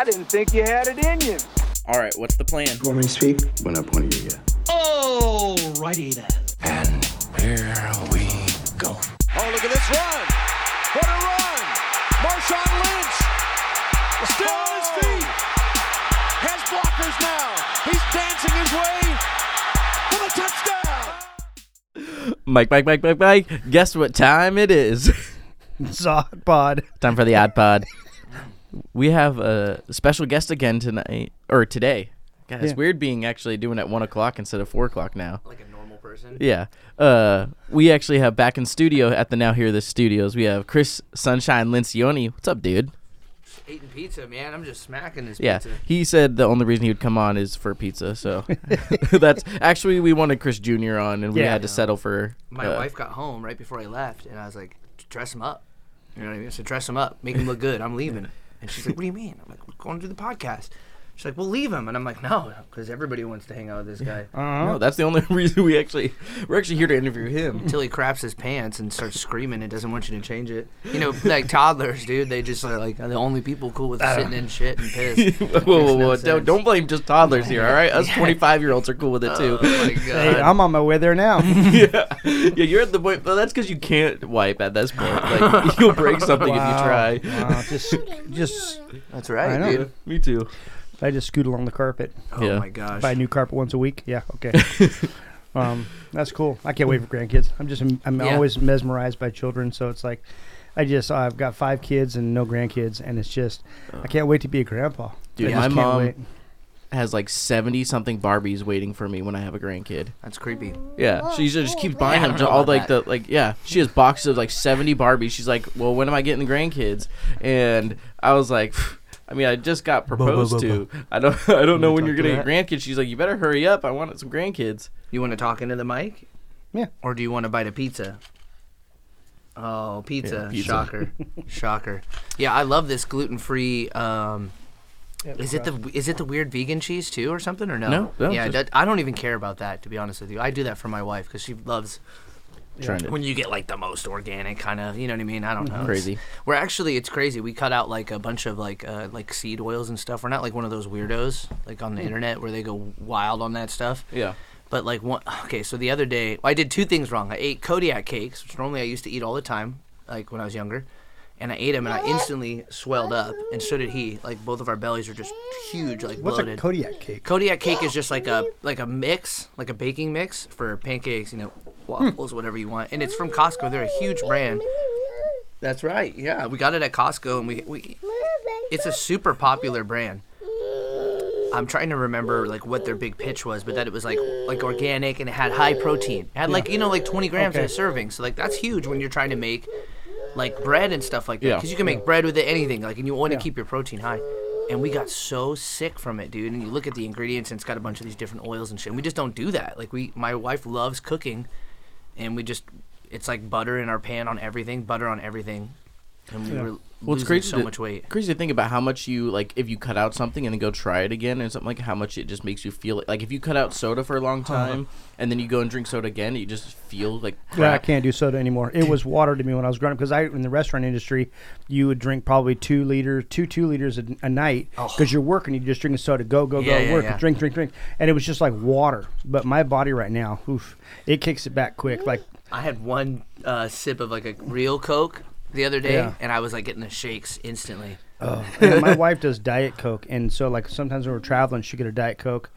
I didn't think you had it in you. All right, what's the plan? You Want me to speak? When I point you, yeah. Alrighty then. And here we go. Oh, look at this run. What a run. Marshawn Lynch. Still on his oh. feet. Has blockers now. He's dancing his way for the touchdown. Mike, Mike, Mike, Mike, Mike. Guess what time it is? Zod pod. time for the Odd Pod. We have a special guest again tonight, or today. God, it's Yeah. weird being actually doing it at one o'clock instead of four o'clock now. Like a normal person. Yeah. Uh, we actually have back in studio at the Now Hear This Studios. We have Cris Sunshine Lencioni. What's up, dude? Eating pizza, man. I'm just smacking this Yeah, pizza. he said the only reason he would come on is for pizza. So that's actually we wanted Chris Jr. on, and we Yeah. had to settle for. My uh, wife got home right before I left, and I was like, dress him up. You know what I mean? So dress him up, make him look good. I'm leaving. And she's like, what do you mean? I'm like, we're going to do the podcast. She's like, well, leave him. And I'm like, no, because everybody wants to hang out with this guy. Uh-huh. No, that's the only reason we actually we're actually here to interview him. Until he craps his pants and starts screaming and doesn't want you to change it. You know, like toddlers, dude. They just are like the only people cool with uh. sitting in shit and piss. whoa, whoa, whoa! no don't, don't blame just toddlers here, all right? Us twenty-five year olds are cool with it too. Oh my god. Hey, I'm on my way there now. yeah, yeah, you're at the point. But that's because you can't wipe at this point. Like you'll break something if you try. Wow, just, just, That's right, dude. Me too. I just scoot along the carpet. Oh Yeah. my gosh. Buy a new carpet once a week. Yeah, okay. um, that's cool. I can't wait for grandkids. I'm just, I'm Yeah. always mesmerized by children. So it's like, I just, I've got five kids and no grandkids, and it's just, I can't wait to be a grandpa. Dude, I my just can't mom wait. has like seventy something Barbies waiting for me when I have a grandkid. That's creepy. Yeah, she just keeps buying Yeah, I them don't to know all about like the like yeah. She has boxes of like seventy Barbies. She's like, well, when am I getting the grandkids? And I was like. I mean, I just got proposed to. I don't. I don't know when you're talk to gonna get grandkids. She's like, you better hurry up. I want some grandkids. You want to talk into the mic? Yeah. Or do you want to bite a pizza? Oh, pizza. Yeah, pizza. Shocker. Shocker. Yeah, I love this gluten-free um is it the is it the weird vegan cheese too or something or no? No, no, yeah, just- that, I don't even care about that to be honest with you. I do that for my wife because she loves Trying to when you get like the most organic kind of, you know what I mean? I don't know. Crazy. It's- We're actually it's crazy. We cut out like a bunch of like uh, like seed oils and stuff. We're not like one of those weirdos like on the internet where they go wild on that stuff. yeah. But like one, okay, so the other day I did two things wrong. I ate Kodiak cakes, which normally I used to eat all the time, like when I was younger, and I ate them and I instantly swelled up, and so did he. Like both of our bellies are just huge, like What's bloated. a Kodiak cake? Kodiak cake is just like a like a mix, like a baking mix for pancakes, you know, waffles, hmm. whatever you want. And it's from Costco. They're a huge brand. That's right. Yeah, we got it at Costco, and we we. It's a super popular brand. I'm trying to remember like what their big pitch was, but that it was like like organic and it had high protein. It had like you know like 20 grams in a serving, so like that's huge when you're trying to make like bread and stuff like that. Yeah. Because you can make bread with it, anything like, and you want to Yeah. keep your protein high. And we got so sick from it, dude. And you look at the ingredients, and it's got a bunch of these different oils and shit. And we just don't do that. Like we, my wife loves cooking, and we just, it's like butter in our pan on everything, butter on everything, and we Yeah. were Well, it's crazy so to- much weight. Crazy to think about how much you like if you cut out something and then go try it again and something like how much it just makes you feel like if you cut out soda for a long time and then you go and drink soda again, you just feel like Yeah, I can't do soda anymore. It was water to me when I was growing up because I in the restaurant industry, you would drink probably two liters, two two liters a, a night because you're working. You just drink a soda, go go Oh. Yeah, go, yeah, work, yeah. drink drink drink, and it was just like water. But my body right now, oof, it kicks it back quick. Like I had one uh, sip of like a real Coke the other day, Yeah. and I was like getting the shakes instantly. and my wife does diet coke, and so like sometimes when we're traveling, she get a diet coke.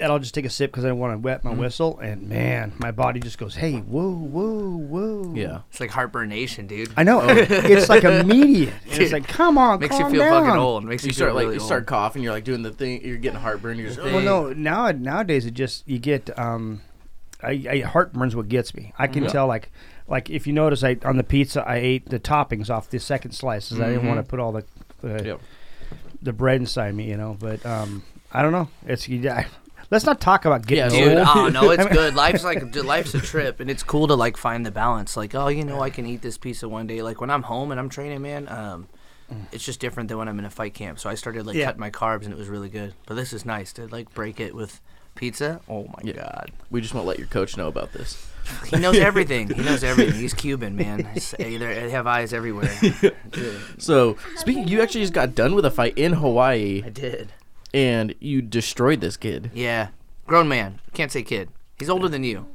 And I'll just take a sip because I want to wet my Mm-hmm. whistle, and man, my body just goes, "Hey, whoa, whoa, whoa!" Yeah. It's like Heartburn Nation, dude. I know. it's like immediate. And Dude, it's like, come on, Makes calm you feel down. fucking old. Makes you you start feel like really you start coughing, you're like doing the thing, you're getting heartburn, you're just Well, no, now nowadays it just you get um, I, I heartburn's what gets me. I can Yeah. tell like like if you notice, I on the pizza I ate the toppings off the second slices. I didn't want to put all the the, Yep. the bread inside me, you know. But um, I don't know. It's you, I, let's not talk about getting Yeah, Dude, old. oh no, it's good. Life's like life's a trip, and it's cool to like find the balance. Like, oh, you know, I can eat this pizza one day. Like when I'm home and I'm training, man, um, it's just different than when I'm in a fight camp. So I started like Yeah. cutting my carbs, and it was really good. But this is nice to like break it with Pizza? Oh my Yeah. god. We just won't let your coach know about this. He knows everything. He knows everything. He's Cuban, man. He's, uh, they they have eyes everywhere. So speaking, you actually just got done with a fight in Hawaii, I did. and you destroyed this kid. Yeah. Grown man. Can't say kid. He's older than you.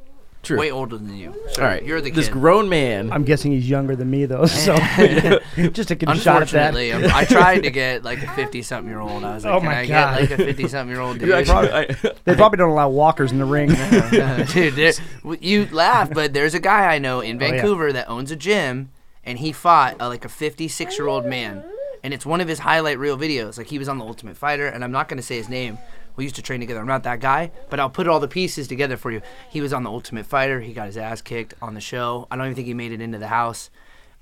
True. Way older than you. Sure, All right, You're the This grown man. I'm guessing he's younger than me though, so just to get a shot at that. Unfortunately, I'm- I tried to get like a 50 something year old. I was like, Oh can my I God. get like a 50 something year old dude? You actually- I- They probably don't allow walkers in the ring. Dude, there, you laugh, but there's a guy I know in Oh, yeah. Vancouver that owns a gym, and he fought uh, like a 56 year old man, and it's one of his highlight reel videos. Like he was on the Ultimate Fighter, and I'm not gonna say his name. We used to train together. I'm not that guy, but I'll put all the pieces together for you. He was on the Ultimate Fighter. He got his ass kicked on the show. I don't even think he made it into the house.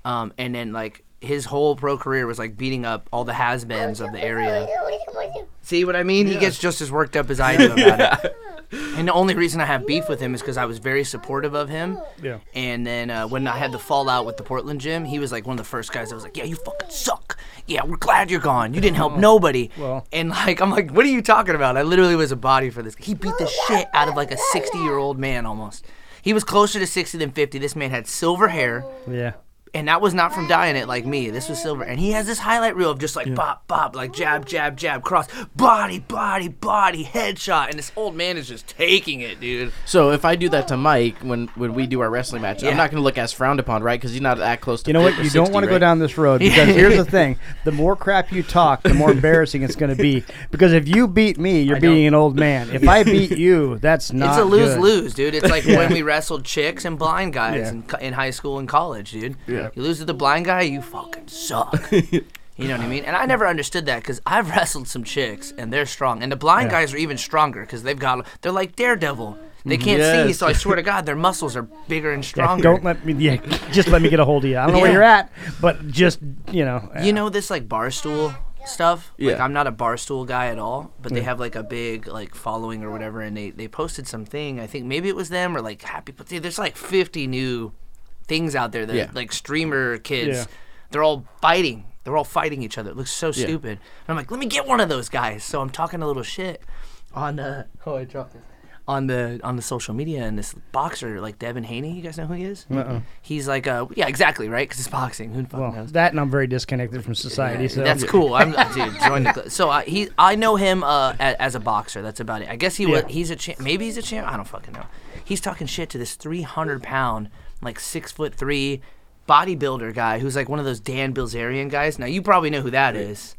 Um, and then like his whole pro career was like beating up all the has-beens of the area. See what I mean? He gets just as worked up as I do about it. And the only reason I have beef with him is because I was very supportive of him. Yeah. And then uh, when I had the fallout with the Portland gym, he was like one of the first guys that was like, "Yeah, you fucking suck. Yeah, we're glad you're gone. You didn't help nobody." Well. And like, I'm like, "What are you talking about?" I literally was a body for this. He beat the shit out of like a 60 year old man almost. He was closer to 60 than 50. This man had silver hair yeah. And that was not from dying it like me. This was silver, and he has this highlight reel of just like bop bop, like jab jab jab, cross, body body body, headshot, and this old man is just taking it, dude. so if I do that to Mike when when we do our wrestling match, Yeah. I'm not going to look as frowned upon, right? Because he's not that close to. You know what? 50, You don't 60, want to go down this road because here's the thing: the more crap you talk, the more embarrassing it's going to be. Because if you beat me, you're I don't- beating an old man. If I beat you, that's not. it's a lose good. lose, dude. It's like when we wrestled chicks and blind guys Yeah. in, in high school and college, dude. Yeah. You lose to the blind guy, you fucking suck. You know what I mean? And I never understood that because I've wrestled some chicks and they're strong, and the blind Yeah. guys are even stronger because they've got they're like Daredevil. They can't see, so I swear to God, their muscles are bigger and Yeah, stronger. don't let me. Yeah, just let me get a hold of you. I don't know where you're at, but just you know. You know this like Barstool stuff. Like Yeah. I'm not a Barstool guy at all, but they have like a big like following or whatever, and they they posted something. I think maybe it was them or like Happy. But there's like 50 new things out there that Yeah. like streamer kids. Yeah. They're all fighting. They're all fighting each other. It looks so stupid. And I'm like, let me get one of those guys. So I'm talking a little shit on uh oh I dropped it on the on the social media and this boxer like Devin Haney. You guys know who he is? Uh-uh. He's like uh yeah exactly right because it's boxing. Who the Well, knows? that and I'm very disconnected from society. So That's cool. I'm dude, join the club. So I he I know him uh, a- as a boxer. That's about it. I guess he was he's a champ. Maybe he's a champ. I don't fucking know. He's talking shit to this 300 pound, like six foot three, bodybuilder guy who's like one of those Dan Bilzerian guys. Now you probably know who that is.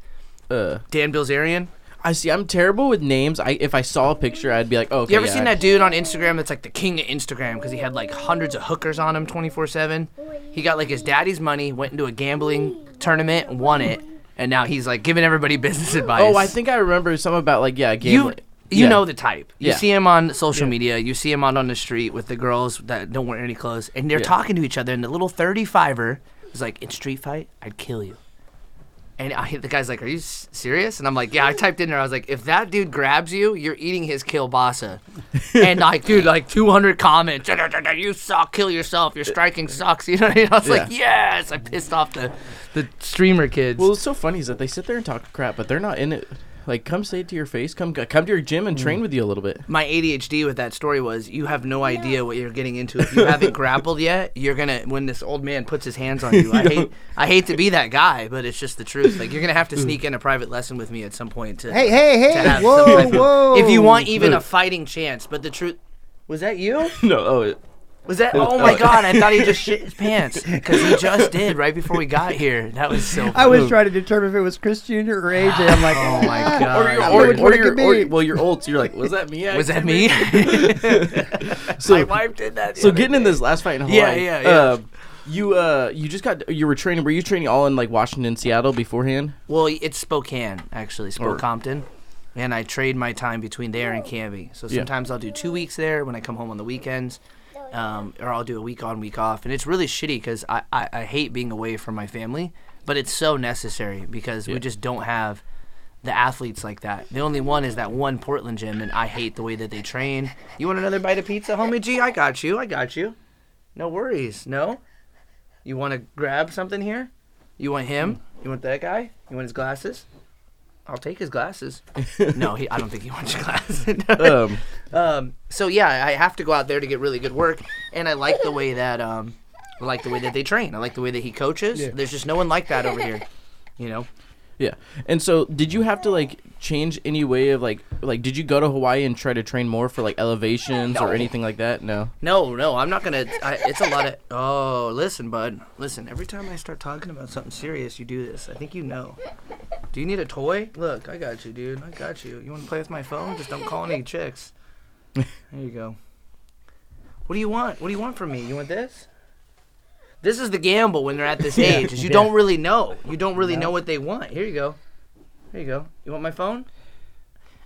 Uh, Dan Bilzerian. I see. I'm terrible with names. I if I saw a picture, I'd be like, oh. Okay, You ever yeah, seen I- that dude on Instagram that's like the king of Instagram because he had like hundreds of hookers on him 24 7? He got like his daddy's money, went into a gambling tournament, won it, and now he's like giving everybody business advice. Oh, I think I remember something about like yeah, gambling. you Yeah. know the type. You Yeah. see him on social media. You see him out on the street with the girls that don't wear any clothes, and they're Yeah. talking to each other. And the little thirty-fiver is like, "In street fight, I'd kill you." And I, the guy's like, "Are you s- serious?" And I'm like, "Yeah." I typed in there. I was like, "If that dude grabs you, you're eating his kielbasa." and like, dude, like 200 comments. You suck. Kill yourself. Your striking sucks. You know. What I, mean? I was like, "Yes." I pissed off the the streamer kids. Well, it's so funny is that they sit there and talk crap, but they're not in it. Like, come say it to your face. Come come to your gym and Mm. train with you a little bit. my ADHD with that story was you have no idea what you're getting into. If you haven't grappled yet, you're gonna when this old man puts his hands on you. I hate I hate to be that guy, but it's just the truth. Like you're gonna have to sneak in a private lesson with me at some point to Hey, hey, to hey! have Whoa, type of- whoa! if you want even a fighting chance. But the truth was that you? no, oh, it, Was that? Oh my god! I thought he just shit his pants because he just did right before we got here. That was so. I was trying to determine if it was Chris Jr. or AJ. I'm like, Oh my ah. god! or you're, I or, know or one you're, or, well, you're old, so you're like, was that me? was that me? So, my wife did that. so other getting in this last fight in Yeah, Hawaii. yeah, yeah. Uh, you uh, you just got you were training. Were you training all in like Washington, Seattle beforehand? Well, it's Spokane actually, Or- Spokompton, and I trade my time between there and Canby. So Yeah. sometimes I'll do two weeks there when I come home on the weekends, um, or I'll do a week on, week off, and it's really shitty because I, I I hate being away from my family, but it's so necessary because we just don't have the athletes like that. The only one is that one Portland gym, and I hate the way that they train. You want another bite of pizza, homie? G, I got you. I got you. No worries. No. You want to grab something here? You want him? You want that guy? You want his glasses? I'll take his glasses. no, he, I don't think he wants your glasses. Um, Um, so yeah, I have to go out there to get really good work, and I like the way that um, I like the way that they train. I like the way that he coaches. There's just no one like that over here. You know. Yeah. And so, did you have to like change any way of like like did you go to Hawaii and try to train more for like elevations or anything like that? No. No, no, I'm not gonna. I, it's a lot of. Oh, listen, bud. Listen. Every time I start talking about something serious, you do this. I think you know. Do you need a toy? Look, I got you, dude. I got you. You want to play with my phone? Just don't call any chicks. There you go. What do you want? What do you want from me? You want this? This is the gamble when they're at this age. Is you Yeah. don't really know. You don't really know what they want. Here you go. Here you go. You want my phone?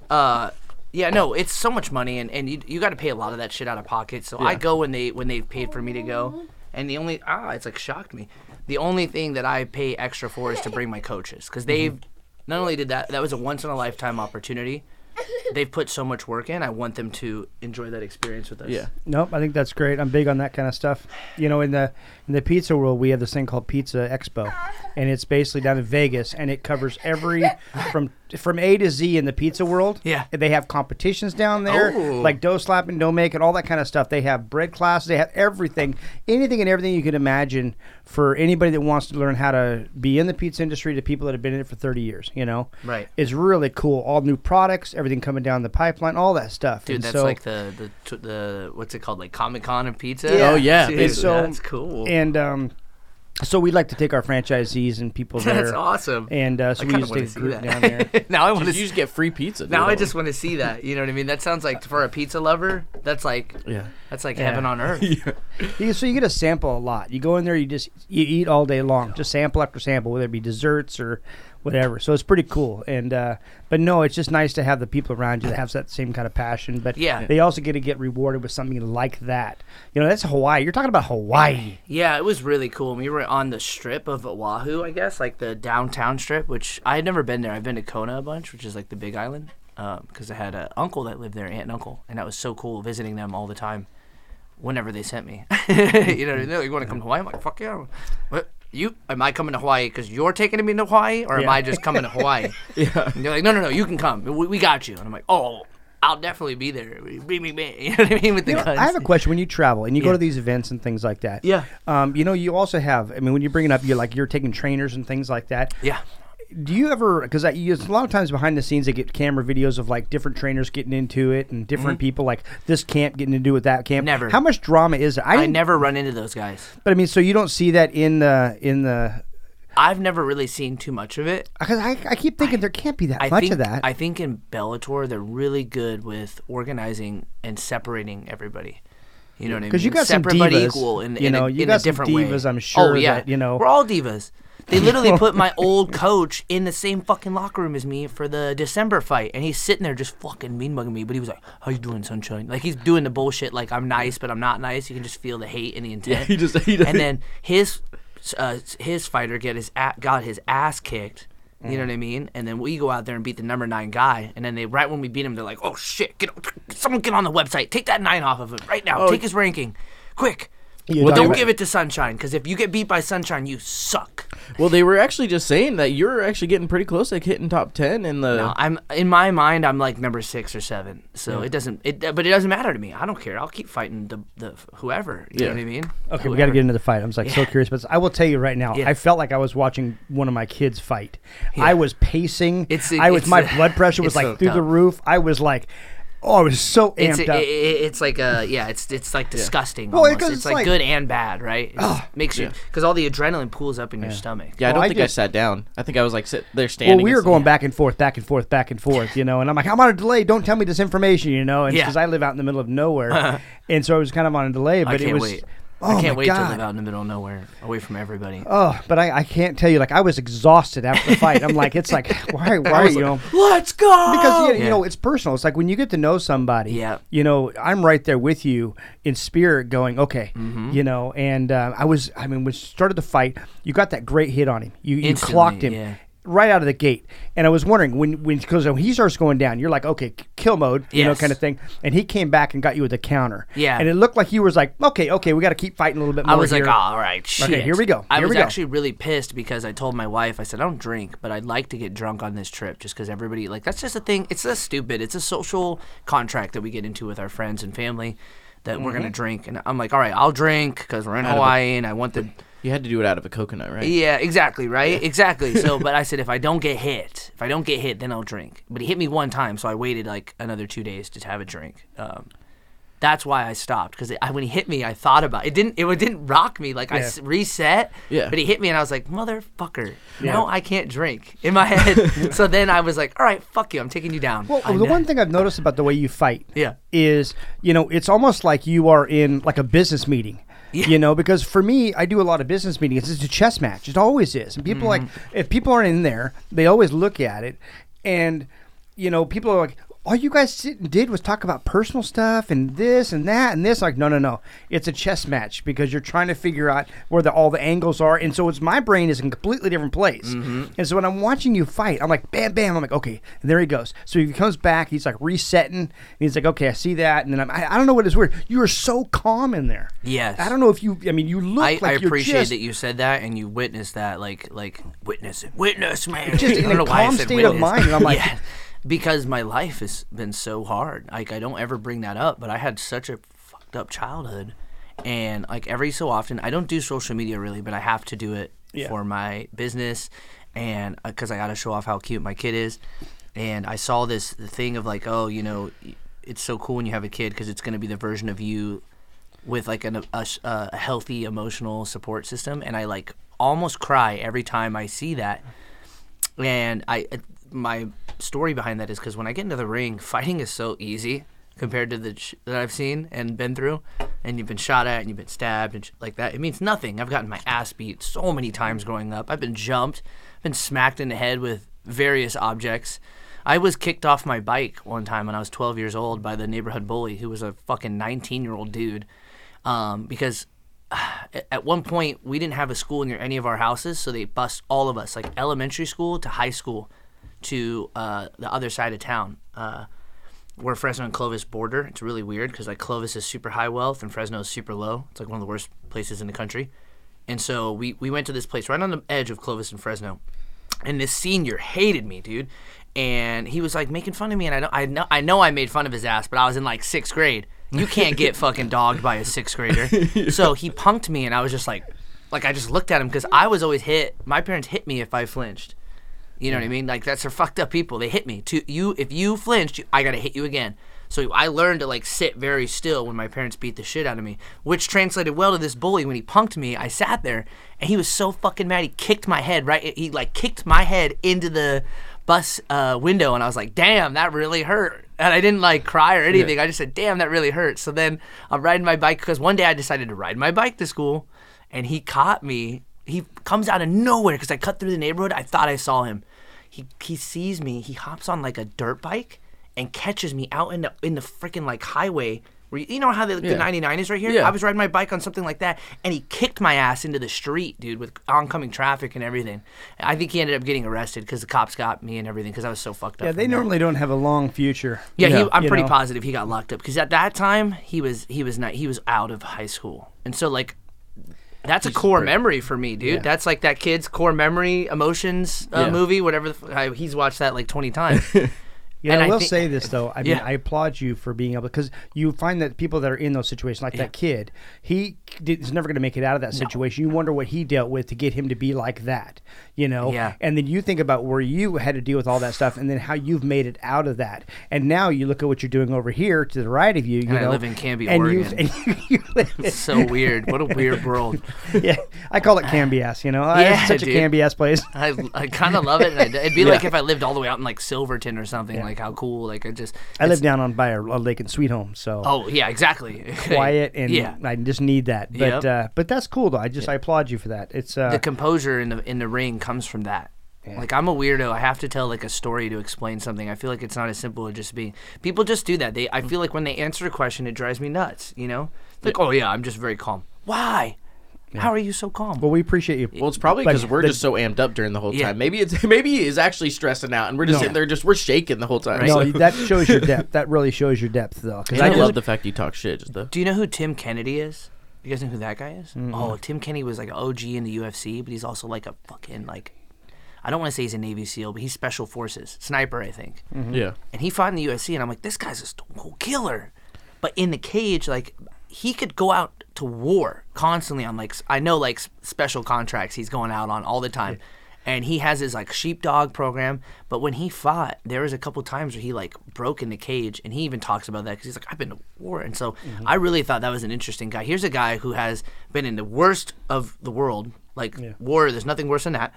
Uh, yeah, no, it's so much money, and, and you you got to pay a lot of that shit out of pocket. So I go when they when they've paid for me to go, and the only ah, it's like shocked me. The only thing that I pay extra for is to bring my coaches because they've not only did that that was a once in a lifetime opportunity. They've put so much work in. I want them to enjoy that experience with us. Yeah. Nope, I think that's great. I'm big on that kind of stuff. You know, in the in the pizza world, we have this thing called Pizza Expo, and it's basically down in Vegas, and it covers every from from A to Z in the pizza world. Yeah. they have competitions down there, Oh. like dough slapping, dough making, all that kind of stuff. They have bread classes. They have everything, anything and everything you can imagine for anybody that wants to learn how to be in the pizza industry to people that have been in it for 30 years. You know, Right. It's really cool. All new products, everything coming down the pipeline, all that stuff. Dude, And that's so- like the, the the what's it called, like Comic Con of pizza. Yeah. Oh, yeah. Dude, so- that's cool. and um, so we'd like to take our franchisees and people there. that's awesome. And uh, so I we kinda just wanna take a group that. down there. now I want You to. just get free pizza. Now. I just want to see that. You know what I mean? That sounds like for a pizza lover. That's like Yeah. that's like Yeah. heaven on earth. You- so you get a sample a lot. You go in there, you just you eat all day long, just sample after sample, whether it be desserts or whatever. So it's pretty cool. And uh, but no, it's just nice to have the people around you that have that same kind of passion. But Yeah. they also get to get rewarded with something like that. You know, that's Hawaii. You're talking about Hawaii. Yeah, it was really cool. We were on the strip of Oahu, I guess, like the downtown strip, which I had never been there. I've been to Kona a bunch, which is like the Big Island, because I had an uncle that lived there, aunt and uncle, and that was so cool visiting them all the time. Whenever they sent me, you know, they're like, you want to come to Hawaii? I'm like, fuck yeah. What? You? Am I coming to Hawaii because you're taking me to Hawaii, or am Yeah. I just coming to Hawaii? yeah. And they're like, no, no, no, you can come. We, we got you. And I'm like, oh, I'll definitely be there. Bing, bing, bing. You know what I mean? With the You know, guns. I have a question. When you travel and you go to these events and things like that, Yeah. um, you know, you also have. I mean, when you bring it up, you're like you're taking trainers and things like that. Yeah. Do you ever? Because I use a lot of times behind the scenes, they get camera videos of like different trainers getting into it and different people like this camp getting to do with that camp. Mm-hmm. Never. How much drama is there? I didn't- never run into those guys. But I mean, so you don't see that in the in the. I've never really seen too much of it. Because I, I keep thinking there can't be that I much think of that. I think in Bellator they're really good with organizing and separating everybody. You know what I mean? Because you got some Separate but divas, equal in, you in, know, a, you in got a some different divas, way. I'm sure Oh yeah, that, you know- we're all divas. They literally put my old coach in the same fucking locker room as me for the December fight, and he's sitting there just fucking mean mugging me. But he was like, "How you doing, sunshine?" Like he's doing the bullshit. Like I'm nice, but I'm not nice. You can just feel the hate and the intent. Yeah, he just he and then his uh, his fighter get his a- got his ass kicked. You know what I mean? And then we go out there and beat the number nine guy. And then they right when we beat him, they're like, "Oh shit! Get someone get on the website. Take that nine off of him right now. Take his ranking, quick." You Well, talking don't give it to Sunshine because if you get beat by Sunshine, you suck. well, they were actually just saying that you're actually getting pretty close, like hitting top ten in the. No, I'm in my mind, I'm like number six or seven. So it doesn't. It but it doesn't matter to me. I don't care. I'll keep fighting the, the whoever. You Yeah. know what I mean? Okay, we got to get into the fight. I was like so curious, but I will tell you right now, Yeah. I felt like I was watching one of my kids fight. I was pacing. It's- I was it's my a- blood pressure was like so through the roof. I was like, oh, I was so amped It's, it, up. it, it's like a yeah, it's it's like disgusting. Well, almost. because it's, it's like, like- good and bad, right? It just ah, makes you because all the adrenaline pools up in your stomach. yeah, I don't I think I just- sat down. I think I was like sit there standing. well, we were stuff. going back and forth, back and forth, back and forth, you know, and I'm like, I'm on a delay. Don't tell me this information, you know, and Yeah. because I live out in the middle of nowhere, and so I was kind of on a delay. But I can't it was, wait. Oh I can't wait God. to live out in the middle of nowhere, away from everybody. Oh, but I, I can't tell you. Like I was exhausted after the fight. I'm like, it's like, why, why, you know? Let's go. because you, Yeah. you know it's personal. It's like when you get to know somebody. Yeah. You know, I'm right there with you in spirit, going, okay, Mm-hmm. you know. And uh, I was, I mean, when we started the fight, you got that great hit on him. You, you clocked him. yeah. Right out of the gate. And I was wondering when when because when he starts going down, you're like, okay, kill mode, you know, kind of thing. And he came back and got you with the counter. Yeah. And it looked like he was like, okay, okay, we got to keep fighting a little bit more. I was like, here. oh, all right, shit. here we go. I was go. actually really pissed because I told my wife, I said, I don't drink, but I'd like to get drunk on this trip just because everybody, like, that's just a thing. It's just stupid. It's a social contract that we get into with our friends and family that we're Mm-hmm. going to drink. And I'm like, all right, I'll drink because we're in Hawaii and I want the. You had to do it out of a coconut, right? Yeah, exactly, right? Exactly. So, but I said, if I don't get hit, if I don't get hit, then I'll drink. But he hit me one time, so I waited like another two days to have a drink. Um, that's why I stopped because when he hit me, I thought about it. Didn't it didn't rock me like I Yeah. s- reset? Yeah. But he hit me, and I was like, "Motherfucker!" No, I can't drink in my head. so then I was like, "All right, fuck you. I'm taking you down." Well, I the know- one thing I've noticed about the way you fight, Yeah. is you know it's almost like you are in like a business meeting. You know, because for me, I do a lot of business meetings. It's a chess match. It always is. And people like Mm-hmm. if people aren't in there, they always look at it, and you know, people are like. All you guys did was talk about personal stuff and this and that and this. Like, no, no, no. It's a chess match because you're trying to figure out where the, all the angles are. And so it's my brain is in a completely different place. Mm-hmm. And so when I'm watching you fight, I'm like, bam, bam. I'm like, okay. And there he goes. So he comes back. He's like resetting. And he's like, okay, I see that. And then I'm, I, I don't know what is weird. You are so calm in there. Yes. I don't know if you, I mean, you look I, like I appreciate just, that you said that and you witnessed that, like, like witness it, witness, man. Just in a calm state of mind, and I'm like- yeah, because my life has been so hard. Like, I don't ever bring that up, but I had such a fucked up childhood, and like every so often, I don't do social media really, but I have to do it Yeah. for my business, and because I got to show off how cute my kid is. And I saw this thing of like, oh, you know, it's so cool when you have a kid because it's going to be the version of you with like an, a, a healthy emotional support system and i like almost cry every time i see that and i uh, my story behind that is because when i get into the ring fighting is so easy compared to the sh- that i've seen and been through. And you've been shot at and you've been stabbed and sh- like that. It means nothing. I've gotten my ass beat so many times growing up. I've been jumped been smacked in the head with various objects. I was kicked off my bike one time when I was 12 years old by the neighborhood bully who was a fucking 19 year old dude. Um, because at- one point we didn't have a school near any of our houses, so they bused all of us, like elementary school to high school, to uh, the other side of town. Uh, where Fresno and Clovis border. It's really weird because like Clovis is super high wealth and Fresno is super low. It's like one of the worst places in the country. And so we, we went to this place right on the edge of Clovis and Fresno and this senior hated me, dude. And he was like making fun of me, and I know, I know, I know, I made fun of his ass, but I was in like sixth grade. You can't get fucking dogged by a sixth grader. So he punked me, and I was just like, like I just looked at him because I was always hit. My parents hit me if I flinched. You know what I mean? Like that's for fucked up people. They hit me. To you, if you flinched, I gotta hit you again. So I learned to like sit very still when my parents beat the shit out of me, which translated well to this bully. When he punked me, I sat there and he was so fucking mad. He kicked my head right. He like kicked my head into the bus uh, window, and I was like, "Damn, that really hurt." And I didn't like cry or anything. I just said, "Damn, that really hurt." So then I'm riding my bike because one day I decided to ride my bike to school, and he caught me. He comes out of nowhere because I cut through the neighborhood. I thought I saw him. He he sees me. He hops on like a dirt bike and catches me out in the in the freaking like highway. Where you, you know how the, the 99 is right here? Yeah. I was riding my bike on something like that, and he kicked my ass into the street, dude, with oncoming traffic and everything. I think he ended up getting arrested because the cops got me and everything because I was so fucked up. Yeah, from they that. normally don't have a long future. Yeah, he, I'm pretty know? positive he got locked up because at that time he was he was not he was out of high school, and so like that's a core memory for me, dude. That's like that kid's core memory, emotions uh, Yeah. movie, whatever. The, f- I, he's watched that like 20 times. Yeah, And I will think- say this though. I mean, Yeah. I applaud you for being able because you find that people that are in those situations, like that kid, he is never going to make it out of that situation. You wonder what he dealt with to get him to be like that, you know? Yeah. And then you think about where you had to deal with all that stuff, and then how you've made it out of that. And now you look at what you're doing over here to the right of you. You And I live in Canby, and you- Oregon. and you It's so weird. What a weird world. yeah, I call it Canby ass. You know, Yeah, it's such dude. a Canby ass place. I, I kind of love it. It'd be like if I lived all the way out in like Silverton or something. Like how cool. Like I just. I live down on by a, a lake in Sweet Home, so Oh yeah, exactly. quiet and yeah. I just need that. But Yep. uh, but that's cool though. I just I applaud you for that. It's uh, the composure in the in the ring comes from that. Like I'm a weirdo. I have to tell like a story to explain something. I feel like it's not as simple as just being. People just do that. They. I feel like when they answer a question, it drives me nuts. You know. Like, oh yeah, I'm just very calm. Why? How are you so calm? Well, we appreciate you. Well, it's probably But- because we're but- just so amped up during the whole time. Maybe it's maybe he is actually stressing out, and we're just No. sitting there, just we're shaking the whole time. no, So- that shows your depth. That really shows your depth, though. Because I know- love the fact you talk shit. Just the Do you know who Tim Kennedy is? You guys know who that guy is? Mm-hmm. Oh, Tim Kennedy was like an OG in the UFC, but he's also like a fucking like. I don't want to say he's a Navy SEAL, but he's Special Forces sniper, I think. yeah. And he fought in the UFC, and I'm like, this guy's a stone cold killer. But in the cage, like he could go out to war constantly on like I know like special contracts he's going out on all the time. And he has his like sheepdog program, but when he fought, there was a couple times where he like broke in the cage, and he even talks about that because he's like, "I've been to war," and so mm-hmm. I really thought that was an interesting guy. Here's a guy who has been in the worst of the world, like war. There's nothing worse than that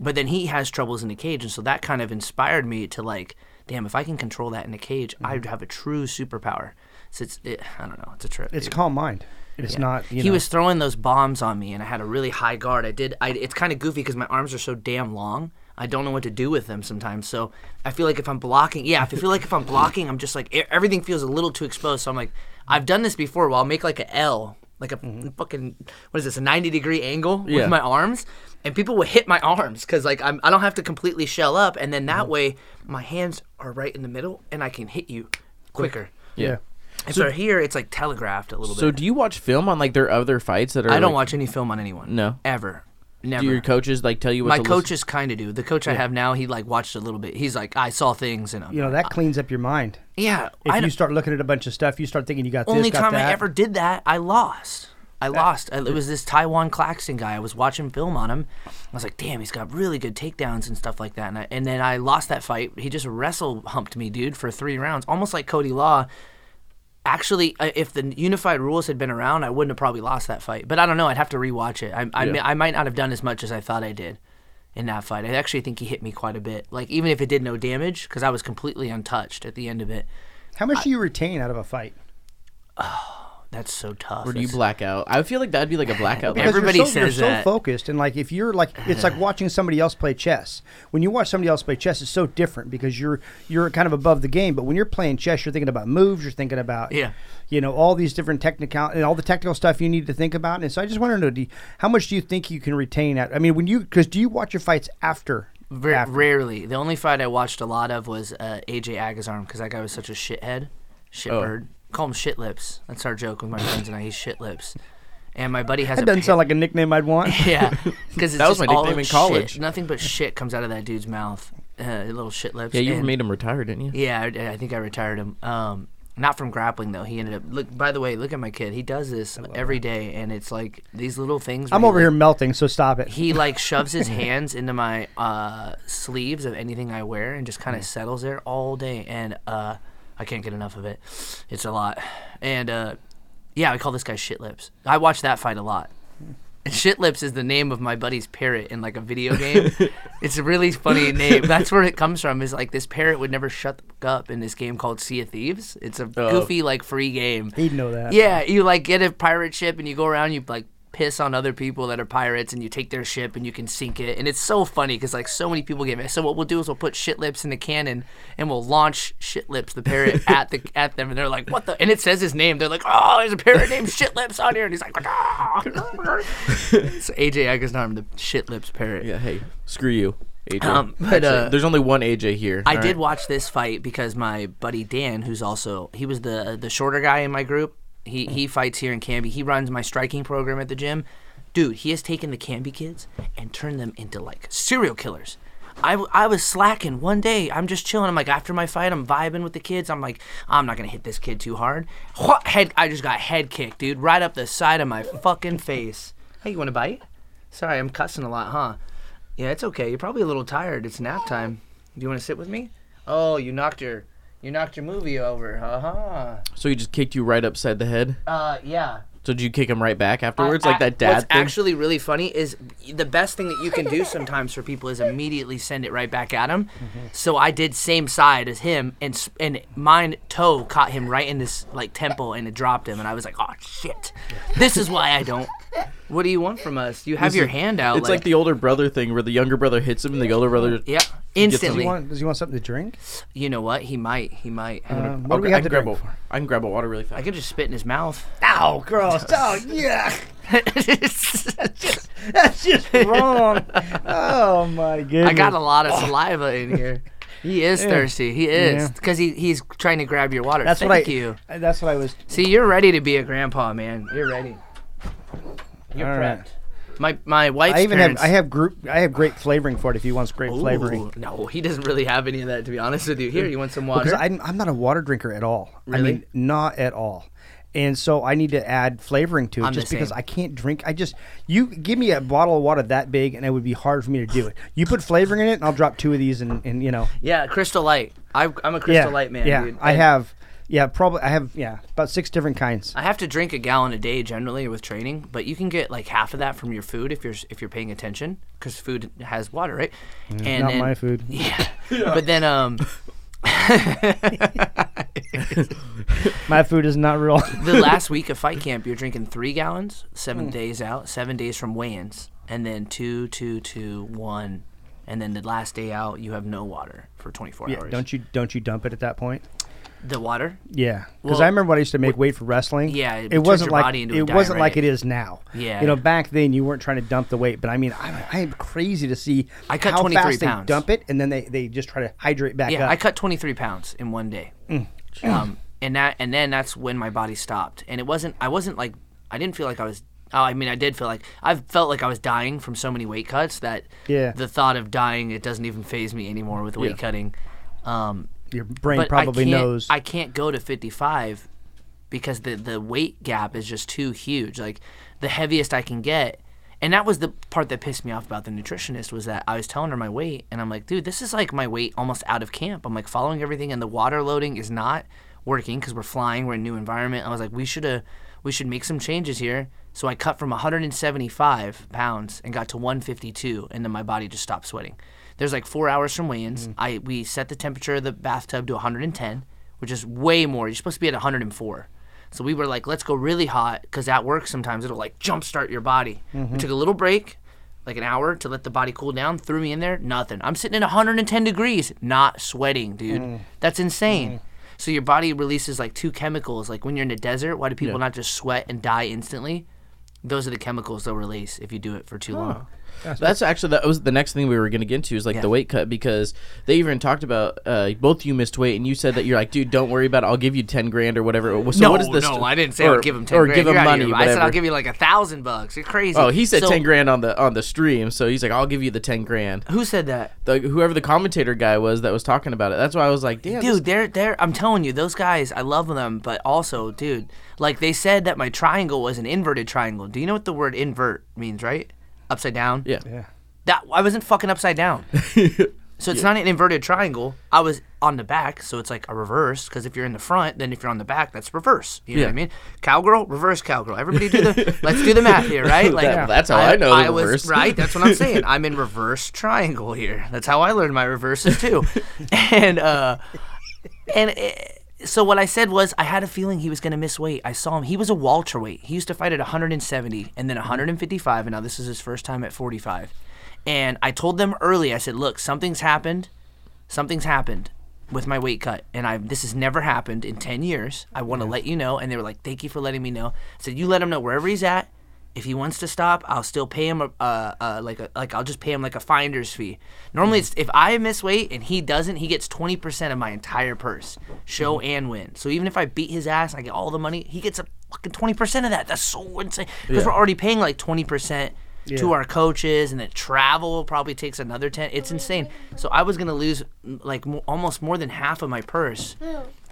but then he has troubles in the cage and so that kind of inspired me to like damn if i can control that in the cage mm-hmm. i'd have a true superpower so it's it, i don't know it's a trip It's dude. calm mind. It's not. You he know, was throwing those bombs on me and i had a really high guard. I did I, it's kind of goofy because my arms are so damn long. I don't know what to do with them sometimes so i feel like if i'm blocking yeah if i feel like if i'm blocking i'm just like everything feels a little too exposed so i'm like i've done this before where i'll make like a l like a mm-hmm. fucking what is this a 90 degree angle with Yeah. my arms? And people will hit my arms because like I'm, i don't have to completely shell up and then that mm-hmm. way my hands are right in the middle and i can hit you quicker. Yeah. And so here it's like telegraphed a little bit. So bit do you watch film on like their other fights that are? i don't like- watch any film on anyone No. ever never Do your coaches like tell you what my to listen- coaches kind of do the coach i have now he like watched a little bit he's like i saw things and I'm, You know that ah. cleans up your mind. yeah If I you don't- start looking at a bunch of stuff, you start thinking you got only this, got time that. I ever did that, I lost. I lost. I- It was this Tywan Claxton guy. I was watching film on him. I was like, damn, he's got really good takedowns and stuff like that. And, I, and then I lost that fight. He just wrestle humped me, dude, for three rounds, almost like Cody Law. Actually, uh, if the unified rules had been around, I wouldn't have probably lost that fight. But I don't know. I'd have to rewatch it. I, I, mi- I might not have done as much as I thought I did in that fight. I actually think he hit me quite a bit. Like even if it did no damage, because I was completely untouched at the end of it. How much do you retain out of a fight? That's so tough. Or do you That's- black out? I feel like that'd be like a blackout. Because Everybody you're so, says you're that. so focused, and like if you're like, it's like watching somebody else play chess. When you watch somebody else play chess, it's so different because you're you're kind of above the game. But when you're playing chess, you're thinking about moves. You're thinking about Yeah. you know all these different technical and all the technical stuff you need to think about. And so I just want to know, do you- how much do you think you can retain? At, I mean, when you because do you watch your fights after? Ver- after? rarely. The only fight I watched a lot of was uh, AJ Agazarm because that guy was such a shithead, shitbird. Call him shit lips. That's our joke with my friends and I. He's shit lips. And my buddy has That a doesn't pa- sound like a nickname I'd want. yeah, because That was my nickname in college. Nothing but shit comes out of that dude's mouth. Uh, little shit lips. Yeah, you And- made him retire, didn't you? Yeah, I, I think I retired him. Um, not from grappling though. He ended up. Look, by the way, look at my kid. He does this every day, and it's like these little things. I'm he, over like- here melting, so stop it. he like shoves his hands into my uh, sleeves of anything I wear and just kind of settles there all day, and uh, I can't get enough of it. It's a lot, and uh, yeah, I call this guy Shit Lips. I watch that fight a lot. And Shit Lips is the name of my buddy's parrot in like a video game. it's a really funny name. That's where it comes from. Is like this parrot would never shut up in this game called Sea of Thieves. It's a Oh. goofy like free game. He'd know that. Yeah, you like get a pirate ship and you go around, you like piss on other people that are pirates and you take their ship and you can sink it. And it's so funny because like so many people get mad. So what we'll do is we'll put shit lips in the cannon and we'll launch shit lips the parrot at the at them and they're like, what the? And it says his name. They're like, oh, there's a parrot named shit lips on here, and he's like, ah. it's AJ Agasnarm, the shit lips parrot. Yeah. Hey, screw you, AJ. Um, but, Actually, uh, there's only one AJ here. I all did right? watch this fight because my buddy Dan, who's also he was the the shorter guy in my group. He he fights here in Canby. He runs my striking program at the gym. Dude, he has taken the Canby kids and turned them into like serial killers. I, I was slacking one day. I'm just chilling. I'm like after my fight, I'm vibing with the kids. I'm like I'm not gonna hit this kid too hard. Head? I just got head kicked, dude, right up the side of my fucking face. Hey, you want to bite? Sorry, I'm cussing a lot, huh? Yeah, it's okay. You're probably a little tired. It's nap time. Do you want to sit with me? Oh, you knocked your you knocked your movie over. Uh-huh. So he just kicked you right upside the head. Uh yeah. So did you kick him right back afterwards, I- like that dad What's thing? actually really funny is the best thing that you can do sometimes for people is immediately send it right back at him. Mm-hmm. So I did same side as him, and and mine toe caught him right in this like temple, and it dropped him, and I was like, oh shit, this is why I don't. What do you want from us? You have This your is- hand out. It's like, the older brother thing where the younger brother hits him and the older brother. Yeah, Does he instantly. want? Does he want something to drink? You know what? He might. He might. I'll what do we gra- I have to can grab drink a, for? I can grab a water really fast. I fast. could just spit in his mouth. Ow, gross! Oh, yeah. That's just wrong. Oh my goodness. I got a lot of saliva in here. He is Yeah. thirsty. He is Yeah. because he, he's trying to grab your water. That's Thank what I. you. That's what I was. See, you're ready to be a grandpa, man. You're ready. You're All prepped. My my wife's I even parents. have. I have group. I have great flavoring for it. If he wants great flavoring. No, he doesn't really have any of that. To be honest with you, here you want some water? I'm, I'm not a water drinker at all. I Really? mean, not at all. And so I need to add flavoring to it I'm just because. I can't drink. I just you give me a bottle of water that big and it would be hard for me to do it. You put flavoring in it and I'll drop two of these and, and you know. yeah, Crystal Light. I, I'm a Crystal yeah, Light man. Yeah, dude. I And have. Yeah, probably I have. Yeah, about six different kinds. I have to drink a gallon a day generally with training, but you can get like half of that from your food if you're if you're paying attention because food has water, right? and Mm, not then- my food. Yeah. but then um My food is not real. the last week of fight camp, you're drinking three gallons, seven days out, seven days from weigh-ins, and then two, two, two, one, and then the last day out, you have no water for 24 yeah, hours. don't you don't you dump it at that point? The water? Yeah, because Well, I remember when I used to make weight for wrestling. yeah, it it, wasn't like it wasn't like it is now. Yeah. you know, back then you weren't trying to dump the weight, but I mean, I'm, I'm crazy to see I cut how 23 fast pounds. they dump it and then they, they just try to hydrate back Yeah, up. I cut 23 pounds in one day. Mm. Um, and that, and then that's when my body stopped. And it wasn't, I wasn't like, I didn't feel like I was. Oh, I mean, I did feel like I felt like I was dying from so many weight cuts that Yeah. the thought of dying it doesn't even phase me anymore with weight Yeah. cutting. Um, Your brain but probably I knows. I can't go to 55 because the the weight gap is just too huge. Like the heaviest I can get, and that was the part that pissed me off about the nutritionist was that I was telling her my weight, and I'm like, dude, this is like my weight almost out of camp. I'm like following everything, and the water loading is not working because we're flying, we're in a new environment. I was like, we should have, we should make some changes here. So I cut from 175 pounds and got to 152, and then my body just stopped sweating. There's like four hours from weigh-ins. Mm. I we set the temperature of the bathtub to 110, which is way more. You're supposed to be at 104. So we were like, let's go really hot because at work sometimes it'll like jumpstart your body. We mm-hmm. took a little break, like an hour to let the body cool down. Threw me in there, nothing. I'm sitting at 110 degrees, not sweating, dude. Mm. That's insane. Mm. So your body releases like two chemicals. Like when you're in the desert, why do people not just sweat and die instantly? Those are the chemicals they'll release if you do it for too long. That's actually that was the next thing we were gonna get into is like Yeah. the weight cut because they even talked about uh, both you missed weight and you said that you're like, dude, don't worry about it. I'll give you ten grand or whatever. So no, what is this? no, I didn't say I or, would give him ten or grand. give You're him money. here. I said I'll give you like a thousand bucks. You're crazy. Oh, he said So- ten grand on the on the stream, so he's like, I'll give you the ten grand. Who said that? The, whoever the commentator guy was that was talking about it. That's why I was like, damn, this- Dude, they're they're I'm telling you, those guys, I love them, but also, dude, like they said that my triangle was an inverted triangle. Do you know what the word invert means, right? Upside down? yeah, yeah. That I wasn't fucking upside down. So it's not an inverted triangle. I was on the back, so it's like a reverse. Because if you're in the front, then if you're on the back, that's reverse. You know what I mean? Cowgirl, reverse cowgirl. Everybody do the. let's do the math here, right? Like That- that's how I know the I was right. That's what I'm saying. I'm in reverse triangle here. That's how I learned my reverses too. and uh, and. It, so what I said was I had a feeling he was going to miss weight. I saw him. He was a welterweight. He used to fight at 170 and then 155, and now this is his first time at 45. And I told them early. I said, "Look, something's happened. Something's happened with my weight cut, and I this has never happened in 10 years. I want to let you know." And they were like, "Thank you for letting me know." I said, "You let him know wherever he's at. If he wants to stop, I'll still pay him a uh, uh, like a like I'll just pay him like a finder's fee. Normally, it's if I miss weight and he doesn't, he gets 20% of my entire purse, show and win. So even if I beat his ass and I get all the money, he gets a fucking 20% of that. That's so insane because we're already paying like 20% to our coaches and then travel probably takes another 10 it's insane so i was gonna lose like mo- almost more than half of my purse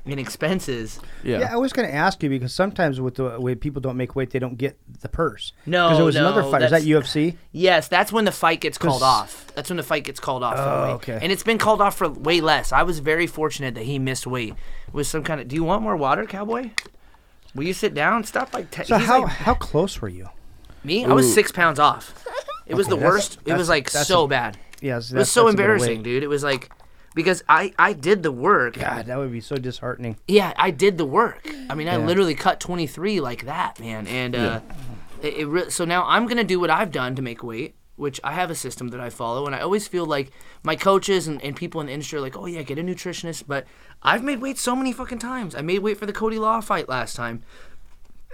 in expenses yeah. Yeah, I was going to ask you because sometimes with the way people don't make weight, they don't get the purse. No, because it was another fight. Is that UFC? yes that's when the fight gets called off that's when the fight gets called off Oh, weight. okay. and it's been called off for way less i was very fortunate that he missed weight with some kind of do you want more water cowboy will you sit down stop like te- So how like- how close were you? me i was six pounds off it was Okay, the that's- worst it was like so a- bad Yes, it was so embarrassing dude it was like because i i did the work God, that would be so disheartening. Yeah, I did the work. I mean, I Yeah. literally cut 23 like that, man. And uh, it, it re- so now I'm gonna do what I've done to make weight, which I have a system that I follow, and I always feel like my coaches and, and people in the industry are like, oh yeah, get a nutritionist. But I've made weight so many fucking times. I made weight for the Cody Law fight last time,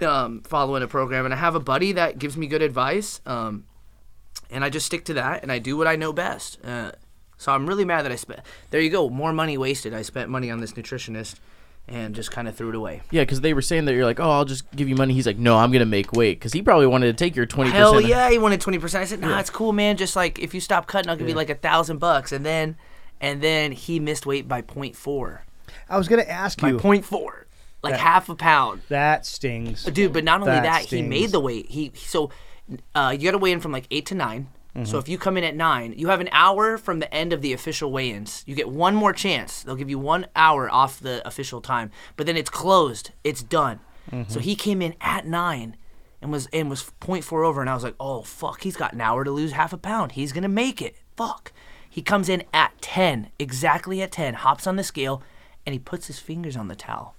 um, following a program, and I have a buddy that gives me good advice. Um, and I just stick to that, and I do what I know best. Uh, so I'm really mad that I spent. There you go, more money wasted. I spent money on this nutritionist, and just kind of threw it away. Yeah, because they were saying that you're like, oh, I'll just give you money. He's like, no, I'm gonna make weight because he probably wanted to take your twenty percent. Hell yeah, he wanted twenty percent. I said, nah, it's cool, man. Just like if you stop cutting, I'll give you like a thousand bucks. And then, and then he missed weight by 0.4. I was gonna ask you. By you. 0.4. like Yeah. half a pound. That stings. Dude, but not only That that, he made the weight. He so uh, you got to weigh in from like eight to 9 So if you come in at nine, you have an hour from the end of the official weigh-ins. You get one more chance. They'll give you one hour off the official time, but then it's closed. It's done. So he came in at nine and was and was 0.4 over, and I was like, oh fuck, he's got an hour to lose half a pound. He's gonna make it. Fuck. He comes in at 10, exactly at 10, hops on the scale, and he puts his fingers on the towel.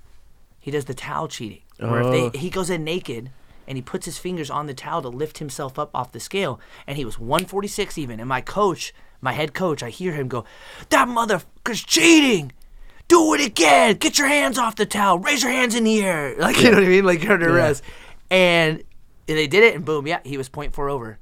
He does the towel cheating. Where Oh. if they, oh. he goes in naked and he puts his fingers on the towel to lift himself up off the scale. And he was 146 even. And my coach, my head coach, I hear him go, That motherfucker's cheating. Do it again. Get your hands off the towel. Raise your hands in the air. Like, you know what I mean? Like, you're under arrest. And they did it, and boom, yeah, he was 0.4 over.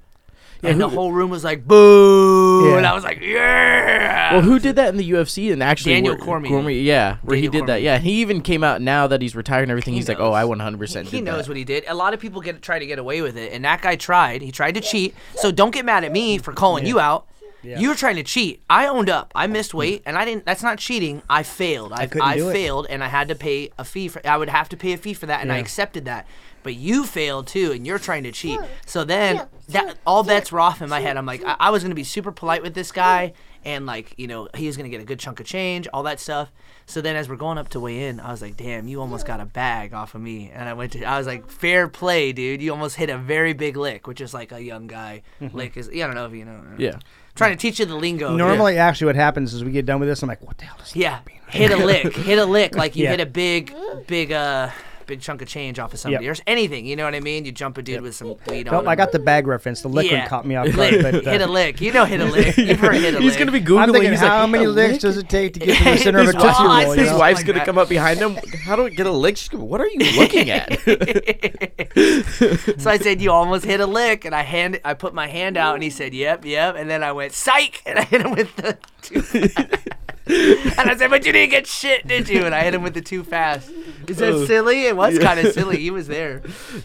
And the whole room was like, boo. Yeah. And I was like, yeah. Well, who did that in the UFC and actually Daniel where- Cormier. yeah, where he Daniel did that. Yeah, he even came out now that he's retired and everything. He he's like, oh, knows. I 100 percent He knows that. what he did. A lot of people get try to get away with it, and that guy tried. He tried to cheat. So don't get mad at me for calling you out. You were trying to cheat. I owned up. I missed weight, and I didn't. That's not cheating. I failed. I, couldn't I do it. failed, and I had to pay a fee for. I would have to pay a fee for that, and I accepted that. But you failed too, and you're trying to cheat. So then, that all bets were off in my head. I'm like, I, I was gonna be super polite with this guy, and like, you know, he was gonna get a good chunk of change, all that stuff. So then, as we're going up to weigh in, I was like, damn, you almost got a bag off of me, and I went to. I was like, fair play, dude. You almost hit a very big lick, which is like a young guy lick. Is yeah, I don't know if you know. Yeah. Trying to teach you the lingo. Normally, actually, what happens is we get done with this. I'm like, what the hell does that Yeah, mean? hit a lick, hit a lick, like you Yeah. hit a big, big, uh, big chunk of change off of somebody Yep. or anything. You know what I mean? You jump a dude with some weed Nope, on. I him. got the bag reference. The liquid yeah. caught me off guard. But, uh, hit a lick. You know, hit a lick. You've heard hit a He's lick. gonna be googling. I'm thinking, he's how like, many licks lick?" does it take to get to the center of a His tootsie roll? his His wife's like gonna that. come up behind him. How do I get a lick? She's gonna, what are you looking at? so I said, "You almost hit a lick," and I hand, I put my hand out, and he said, "Yep, yep," and then I went, "Psych!" and I hit him with the too fast. and I said, "But you didn't get shit, did you?" And I hit him with the too fast. Is that Oh. silly? It was kind of silly. He was there.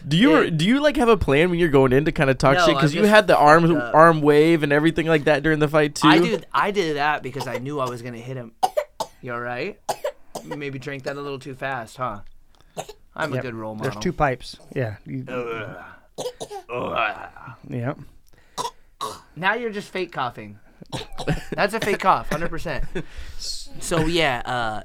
do you Yeah. do you like have a plan when you're going in to kind of talk No, shit? Because you had the arm uh, arm wave and everything like that during the fight too. I did, I did that because I knew I was gonna hit him. You all right? You maybe drank that a little too fast, huh? I'm a good role model. There's two pipes. Yeah. You, yeah. Now you're just fake coughing. That's a fake cough, hundred percent. So yeah, uh,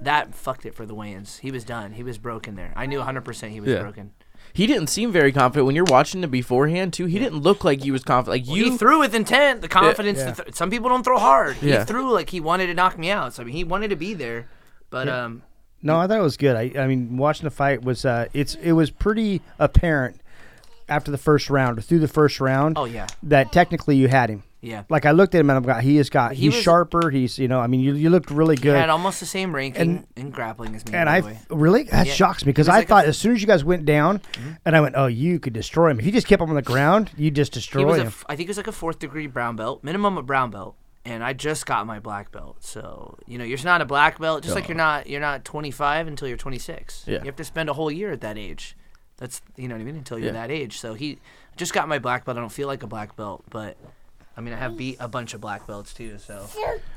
that fucked it for the weigh-ins. He was done. He was broken there. I knew hundred percent he was Yeah. broken. He didn't seem very confident when you're watching him beforehand too. He didn't look like he was confident. Like he you, threw with intent, the confidence. Yeah. To th- some people don't throw hard. Yeah. He threw like he wanted to knock me out. So I mean, he wanted to be there, but um, No, I thought it was good. I, I mean, watching the fight was uh, it's it was pretty apparent after the first round or through the first round. Oh, yeah. that technically you had him. Yeah, Like I looked at him and I'm got he has got He he's was- sharper. He's you know I mean you you looked really he good. had almost the same ranking And- in grappling as me. and I really that Yeah. shocks me because I like thought f- as soon as you guys went down, mm-hmm. and I went, oh, you could destroy him if you just kept him on the ground. You just He destroy was a him. f- I think it was like a fourth degree brown belt, minimum a brown belt, and I just got my black belt. So you know, you're not a black belt, just like you're not you're not 25 until you're 26. Yeah. You have to spend a whole year at that age. That's you know what I mean until you're Yeah. that age. So he just got my black belt. I don't feel like a black belt, but I mean I have beat a bunch of black belts too. So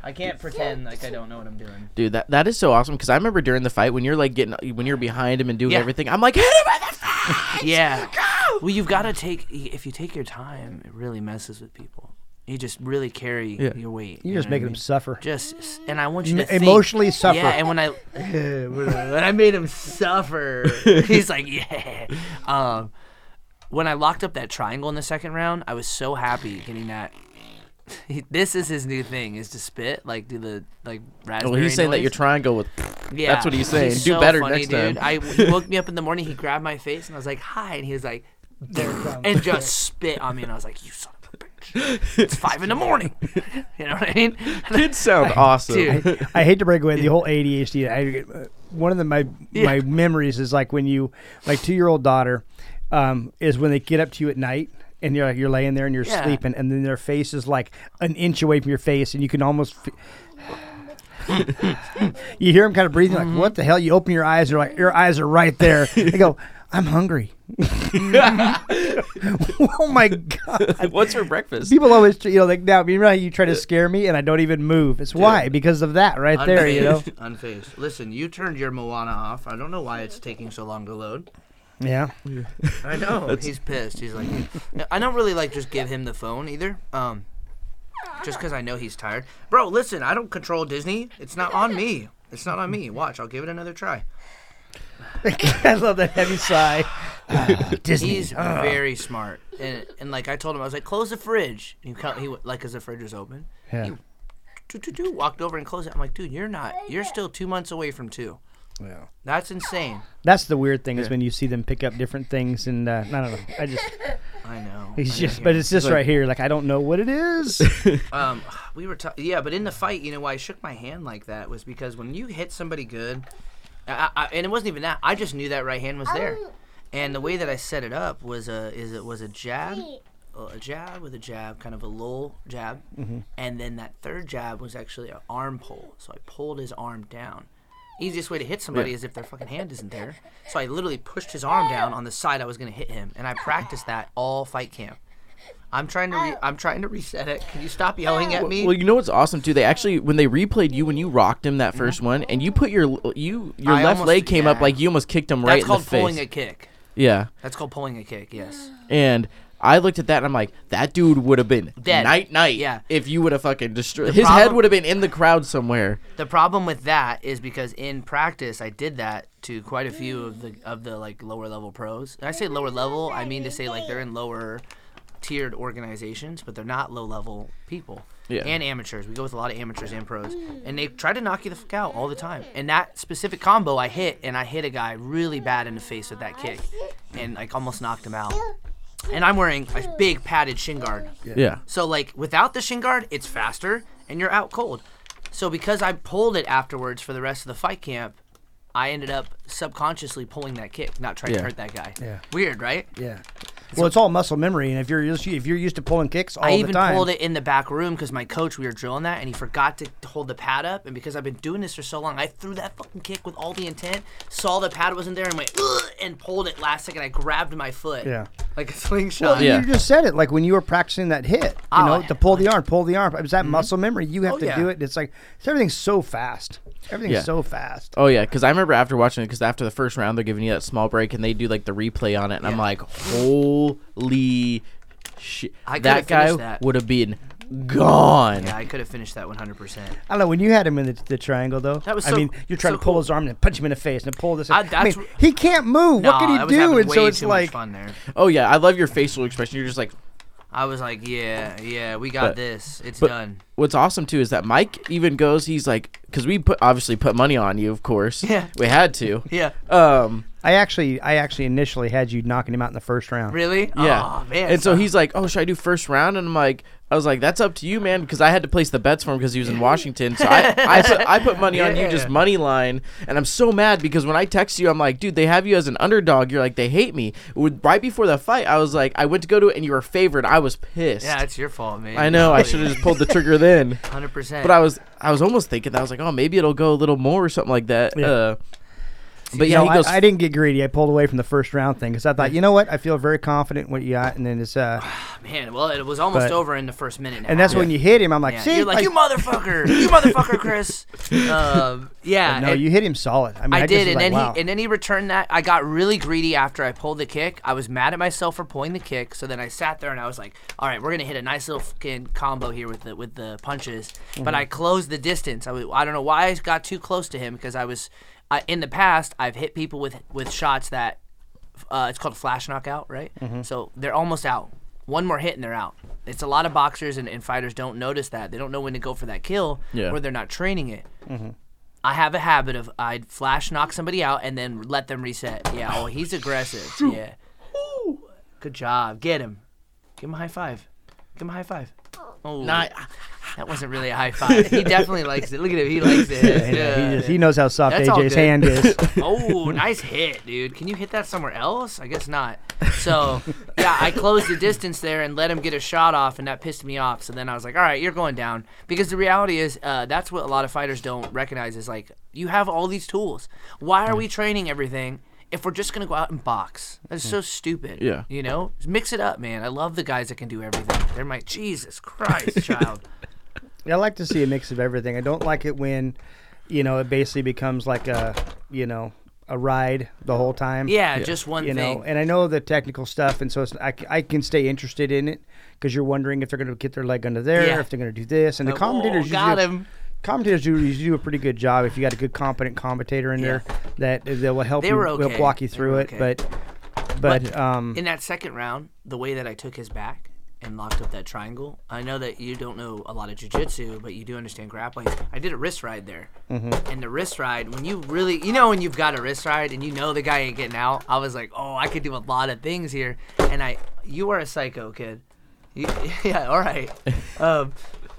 I can't pretend like I don't know what I'm doing. dude, that that is so awesome. Because I remember during the fight when you're like getting when you're behind him and doing Yeah. everything, I'm like, hit him in the face. Yeah. Well, you've got to take if you take your time, it really messes with people. You just really carry Yeah. your weight. You're you just know what I making him mean? suffer. just and I want you M- to think- emotionally suffer. Yeah, and when I when I made him suffer, he's like, yeah. Um, when I locked up that triangle in the second round, I was so happy getting that. He, this is his new thing: is to spit, like do the like raspberry. Well, he's saying that noise. your triangle with. Yeah, That's what he's saying. Do so better funny, next dude. time. I he woke me up in the morning. He grabbed my face and I was like, "Hi," and he was like, and just spit on me, and I was like, "You son of a bitch." It's five in the morning. You know what I mean? Kids sound awesome. Dude. I hate to break away the whole ADHD. I, one of the my Yeah. my memories is like when you my two year old daughter um, is when they get up to you at night and you're like you're laying there and you're Yeah. sleeping and then their face is like an inch away from your face and you can almost. F- you hear them kind of breathing Mm-hmm. like what the hell? You open your eyes, they're like your eyes are right there. They go, I'm hungry. oh my god! What's for breakfast? People always, you know, like now, you know you try to scare me and I don't even move. It's why because of that right there. You know, Unfazed. Unfazed. Listen, you turned your Moana off. I don't know why it's taking so long to load. Yeah. I know. He's pissed. He's like, I don't really like just give him the phone either. Um, just because I know he's tired. Bro, listen, I don't control Disney. It's not on me. It's not on me. Watch, I'll give it another try. I love that heavy sigh. Ah, Disney. He's very smart, and and like I told him, I was like, close the fridge. And he co- he went- like as the fridge was open, yeah. doo, doo, doo, walked over and closed it. I'm like, dude, you're not. You're still two months away from two. Yeah. That's insane. That's the weird thing is when you see them pick up different things and uh, I don't know. I just I know. he's I just know. but it's just right here. Like I don't know what it is. Um, we were ta- yeah, but in the fight, you know, why I shook my hand like that was because when you hit somebody good, I, I, and it wasn't even that. I just knew that right hand was there, and the way that I set it up was a is it was a jab, a jab with a jab, kind of a low jab, and then that third jab was actually an arm pull. So I pulled his arm down. Easiest way to hit somebody Yeah. is if their fucking hand isn't there. So I literally pushed his arm down on the side I was gonna hit him, and I practiced that all fight camp. I'm trying to re- I'm trying to reset it. Can you stop yelling at me? Well, you know what's awesome too? They actually when they replayed you when you rocked him that 1st one, and you put your you your Mm-hmm. I left almost- leg came up like you almost kicked him right That's in called the face. That's called pulling a kick. yeah, That's called pulling a kick. Yes. and I looked at that and I'm like, that dude would have been Dead. night night. Yeah. if you would have fucking destroyed his head would have been in the crowd somewhere. The problem with that is because in practice I did that to quite a few of the of the like lower level pros. And I say lower level, I mean to say like they're in lower tiered organizations, but they're not low level people. Yeah. And amateurs. We go with a lot of amateurs and pros. And they try to knock you the fuck out all the time. And that specific combo I hit and I hit a guy really bad in the face with that kick. And like almost knocked him out. And I'm wearing a big padded shin guard. Yeah, So like without the shin guard, it's faster and you're out cold. So because I pulled it afterwards for the rest of the fight camp, I ended up subconsciously pulling that kick, not trying Yeah. to hurt that guy. Yeah. Weird, right? yeah. Well, it's all muscle memory, and if you're used, if you're used to pulling kicks all I the even time, pulled it in the back room because my coach, we were drilling that, and he forgot to hold the pad up. And because I've been doing this for so long, I threw that fucking kick with all the intent, saw the pad wasn't there, and went, Ugh, and pulled it last second. I grabbed my foot. Yeah. Like a slingshot. Yeah. You just said it like when you were practicing that hit. You Oh, know, I- to pull the arm, pull the arm. It was that mm-hmm. muscle memory. You have Oh, to yeah. do it. It's like it's, everything's so fast. Everything's Yeah. so fast. Oh yeah, because I remember after watching it, because after the first round they're giving you that small break and they do like the replay on it, and I'm like, holy shit, that guy would have been gone. Yeah, I could have finished that 100%. I don't know when you had him in the, the triangle though. That was I mean, you're trying so to pull cool. his arm and punch him in the face and pull this. I- I, mean, he can't move. what No, can he do? And so it's like, fun there. Oh yeah, I love your facial expression. You're just like, I was like, yeah, yeah, we got But- this. It's done. what's awesome too is that Mike even goes. He's like, because we put obviously put money on you, of course. Yeah. we had to. Yeah. Um. I actually, I actually initially had you knocking him out in the first round. Really? Yeah. Oh, man. and so he's like, "Oh, should I do first round?" And I'm like, "I was like, that's up to you, man, because I had to place the bets for him because he was in Washington. So I, I, put, I put money on you, just Yeah. money line. And I'm so mad because when I text you, I'm like, dude, they have you as an underdog. You're like, they hate me. With, right before the fight, I was like, I went to go to it, and you were favored. I was pissed. Yeah, it's your fault, man. I know. I should have just pulled the trigger then. 100%. But I was, I was almost thinking that I was like, oh, maybe it'll go a little more or something like that. Yeah. Uh, but You yeah, know, he goes. I, I didn't get greedy. I pulled away from the first round thing because I thought, you know what? I feel very confident in what you got, and then it's uh, Man, well, it was almost But- over in the first minute. And, and that's half. when you hit him. I'm like, Yeah. see, You're like, like- you motherfucker, you motherfucker, Cris. Um, yeah. no, and you hit him solid. I mean, I, I did, and like, then wow. he and then he returned that. I got really greedy after I pulled the kick. I was mad at myself for pulling the kick. So then I sat there and I was like, "All right, we're gonna hit a nice little fucking combo here with the with the punches." Mm-hmm. But I closed the distance. I was, I don't know why I got too close to him because I was I, in the past I've hit people with with shots that uh, it's called a flash knockout, right? Mm-hmm. So they're almost out. One more hit and they're out. It's a lot of boxers and, and fighters don't notice that. They don't know when to go for that kill, Yeah. or they're not training it. Mm-hmm. I have a habit of I'd flash knock somebody out and then let them reset. Yeah, oh, he's aggressive. Yeah. Good job. Get him. Give him a high five. Give him a high five. Oh, Nah, that wasn't really a high five. He definitely likes it. Look at him. He likes it. Yeah, he, just, he knows how soft That's AJ's hand is. Oh, nice hit, dude. Can you hit that somewhere else? I guess not. So, yeah, I closed the distance there and let him get a shot off, and that pissed me off. So then I was like, all right, you're going down. Because the reality is, uh, that's what a lot of fighters don't recognize is like, you have all these tools. Why are we training everything? If we're just gonna go out and box, that's so hmm. stupid. Yeah. you know, Just mix it up, man. I love the guys that can do everything. They're my Jesus Christ, child. I like to see a mix of everything. I don't like it when, you know, it basically becomes like a, you know, a ride the whole time. Yeah, just one you thing. know, and I know the technical stuff, and so it's, I, c- I can stay interested in it because you're wondering if they're going to get their leg under there, Yeah. if they're going to do this, and the Oh, commentators got usually, him. Commentators do usually do a pretty good job if you got a good competent commentator in there that that will help They you, were will walk you through it, okay. but but um in that second round, the way that I took his back and locked up that triangle, I know that you don't know a lot of jujitsu, but you do understand grappling. I did a wrist ride there, Mm-hmm. and the wrist ride, when you really, you know, when you've got a wrist ride and you know the guy ain't getting out, I was like, oh, I could do a lot of things here, and I, you are a psycho kid. You, yeah, all right. Um,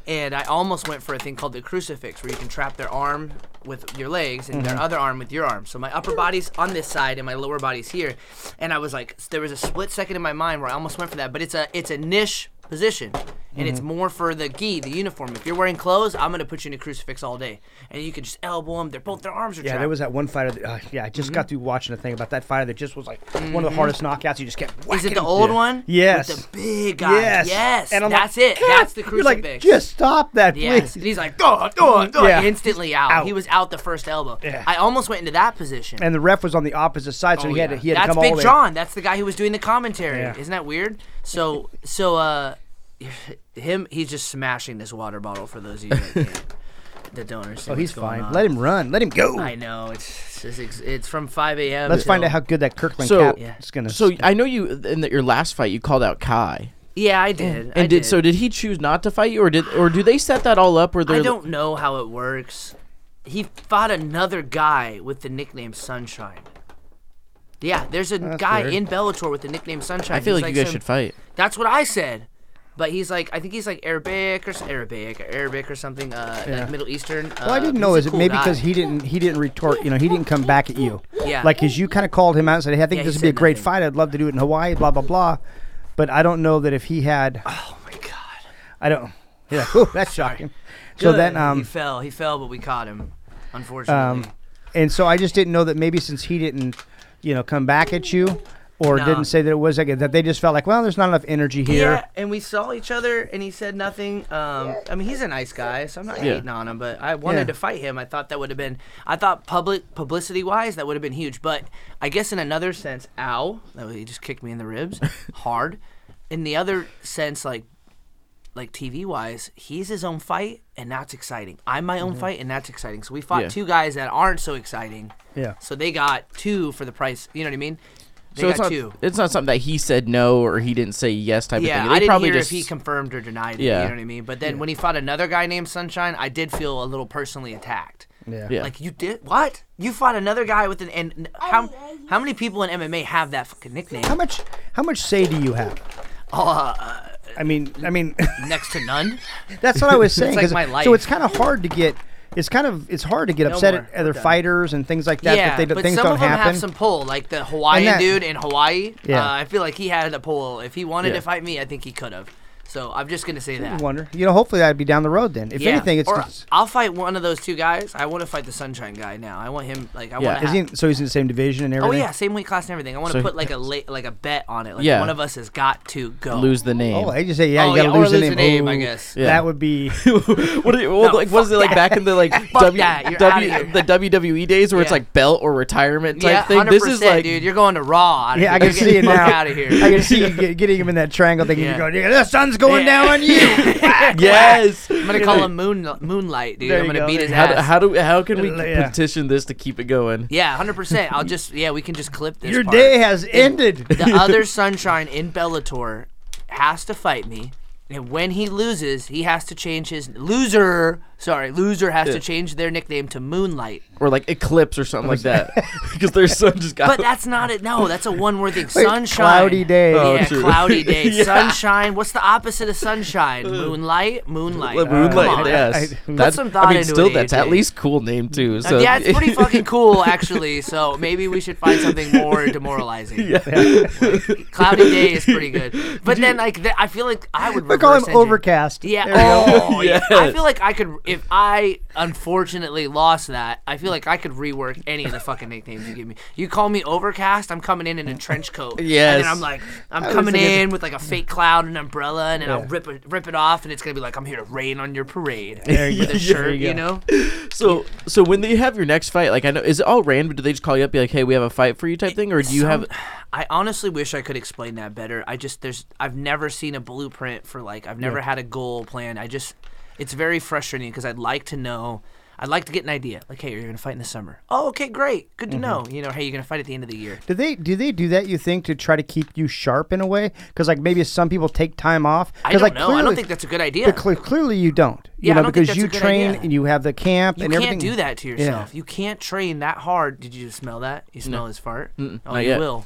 and I almost went for a thing called the crucifix, where you can trap their arm with your legs and their mm-hmm. other arm with your arm. So my upper body's on this side and my lower body's here. And I was like, there was a split second in my mind where I almost went for that, but it's a it's a niche position, and it's mm-hmm. more for the gi, the uniform. If you're wearing clothes, I'm gonna put you in a crucifix all day, and you can just elbow them. They're both their arms are yeah, trapped. there was that one fighter. That, uh, yeah, I just got mm-hmm. through watching a thing about that fighter that just was like one of the mm-hmm. hardest knockouts. You just kept. Is it the old one? Yes. With the big guy. Yes. Yes. And I'm like, that's it. "God," That's the You're like, crucifix. just stop that, Yes. And he's like, duh, duh, duh, Yeah. instantly out. Out. He was out the first elbow. Yeah. I almost went into that position. And the ref was on the opposite side, so Oh, he had yeah. to he had to That's come all Big. John. That's the guy who was doing the commentary. Yeah. Isn't that weird? So, so, uh, him, he's just smashing this water bottle for those of you that can't, that don't understand. Oh, he's going fine. on. Let him run. Let him go. I know it's it's, it's, it's from 5 a.m. Let's find out how good that Kirkland So- cap Yeah. is gonna. So I know you in the, your last fight you called out Kai. Yeah, I did. I And did, so did he choose not to fight you or did or do they set that all up where they're I don't know how it works. He fought another guy with the nickname Sunshine. Yeah, there's a guy weird. in Bellator with the nickname Sunshine. I feel He's like, you guys some- should fight. That's what I said. But he's like, I think he's like Arabic or s- Arabic, or Arabic or something, uh, Yeah. like Middle Eastern. well, I uh, didn't know. Is a it maybe guy. because he didn't he didn't retort? You know, he didn't come back at you. Yeah. Like, cause you kind of called him out and said, "Hey, I think Yeah, this he would be a said great nothing. fight. I'd love to do it in Hawaii." Blah blah blah. But I don't know that if he had. Oh my god. I don't. Yeah. Ooh, that's shocking. So Good. then, he um, fell. He fell, but we caught him. Unfortunately. um, and so I just didn't know that maybe since he didn't, you know, come back at you, or No. didn't say that it was like that they just felt like, well, there's not enough energy here. Yeah, and we saw each other, and he said nothing. Um, I mean, he's a nice guy, so I'm not Yeah. hating on him. But I wanted Yeah. to fight him. I thought that would have been. I thought public publicity wise, that would have been huge. But I guess in another sense, ow, that he just kicked me in the ribs, hard. In the other sense, like like TV wise, he's his own fight, and that's exciting. I'm my own fight, and that's exciting. So we fought Yeah. two guys that aren't so exciting. Yeah. So they got two for the price. You know what I mean? They So got it's not two. it's not something that he said no or he didn't say yes type Yeah, of thing. They I didn't probably hear just if he confirmed or denied it. Yeah. You know what I mean? But then when he fought another guy named Sunshine, I did feel a little personally attacked. Yeah. Yeah. Like you did what? You fought another guy with an and how how many people in MMA have that fucking nickname? How much? How much say do you have? Uh, I mean, I mean, next to none. that's what I was saying. like 'cause- my So it's kind of hard to get. It's kind of it's hard to get No upset more. at other We're done. fighters and things like that. yeah, that they, don't- but things some don't of them happen. have some pull. Like the Hawaiian that- dude in Hawaii. Yeah. Uh, I feel like he had a pull. If he wanted Yeah. to fight me, I think he could have. So I'm just gonna say I that. wonder. You know, hopefully that'd be down the road then. If yeah. anything, it's. or it's- I'll fight one of those two guys. I want to fight the Sunshine guy now. I want him like I Yeah. want to. is he in, so he's in the same division and everything. Oh everything. yeah, same weight class and everything. I want to So- put like a la- like a bet on it. Like Yeah. one of us has got to go. lose the name. Oh, I just say yeah. Oh, you gotta yeah, or lose, lose the name. I Ooh, guess. Yeah. That would be. what, are you- well, No, like was fuck it like back in the like Fuck w, that, you're w outta here. the WWE days where it's Yeah. like belt or retirement type yeah, thing? hundred This percent, is like dude. You're going to Raw. Yeah. I can see it the fuck now. Out of here. I can see you get, getting him in that triangle, thing. Yeah. you're going, yeah, the sun's going down on you. yes. I'm gonna call him Moon Moonlight, dude. There I'm you gonna go, beat his How, do, ass. how do how can we uh, Yeah. petition this to keep it going? yeah, hundred percent. I'll just yeah, we can just clip this. Your part. day has ended. the other Sunshine in Bellator has to fight me. And when he loses, he has to change his loser. Sorry, loser has to change their nickname to Moonlight. Or like eclipse or something like that, because their sun just got. But that's not it. No, that's a one word thing. Sunshine. cloudy day. Oh, yeah, true. cloudy day. Yeah. Sunshine. What's the opposite of sunshine? Moonlight. Moonlight. Like, Come Moonlight, on. yes. I- That's, Put some thought I mean, into still, that's AJ. at least cool name too. Uh, So yeah, it's pretty fucking cool actually. So maybe we should find something more demoralizing. Like, cloudy day is pretty good, but then like th- I feel like I would We call him reverse overcast. Yeah. There we go. Oh, yeah. I feel like I could, if I unfortunately lost that, I feel like I could rework any of the fucking nicknames you give me. You call me Overcast, I'm coming in in a trench coat. And Yes. then I'm like, I'm was coming in with like a fake cloud and umbrella, and then I'll rip it, rip it off, and it's gonna be like I'm here to rain on your parade There you with go. a shirt, you you, know. So so when they have your next fight, like I know, is it all random? Do they just call you up, be like, "Hey, we have a fight for you," type thing, or do you have? I honestly wish I could explain that better. I just there's I've never seen a blueprint for like I've never had a goal plan. I just it's very frustrating because I'd like to know. I'd like to get an idea. Like, hey, you're gonna fight in the summer. Oh, okay, great, good to mm-hmm. know. You know, hey, you're gonna fight at the end of the year. Do they do they do that? You think to try to keep you sharp in a way? Because like maybe some people take time off. I don't like, know. I don't think that's a good idea. But cle- clearly you don't. You Yeah, I know, because you train idea. and you have the camp You and can't everything. do that to Yeah. yourself. You can't train that hard. Did you smell that? You smell his fart? oh, not you yet. will.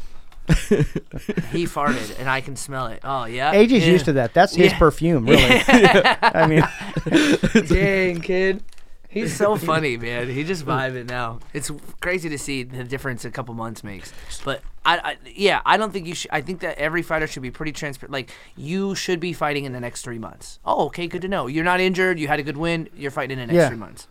he farted, and I can smell it. Oh yeah. AJ's Yeah. used to that. That's his Yeah. perfume, really. I mean, Dang, kid. He's so funny, man. He just vibing now. It's crazy to see the difference a couple months makes. But I, I yeah, I don't think you should. I think that every fighter should be pretty transparent. Like you should be fighting in the next three months. Oh, okay, good to know. You're not injured. You had a good win. You're fighting in the next Yeah. three months.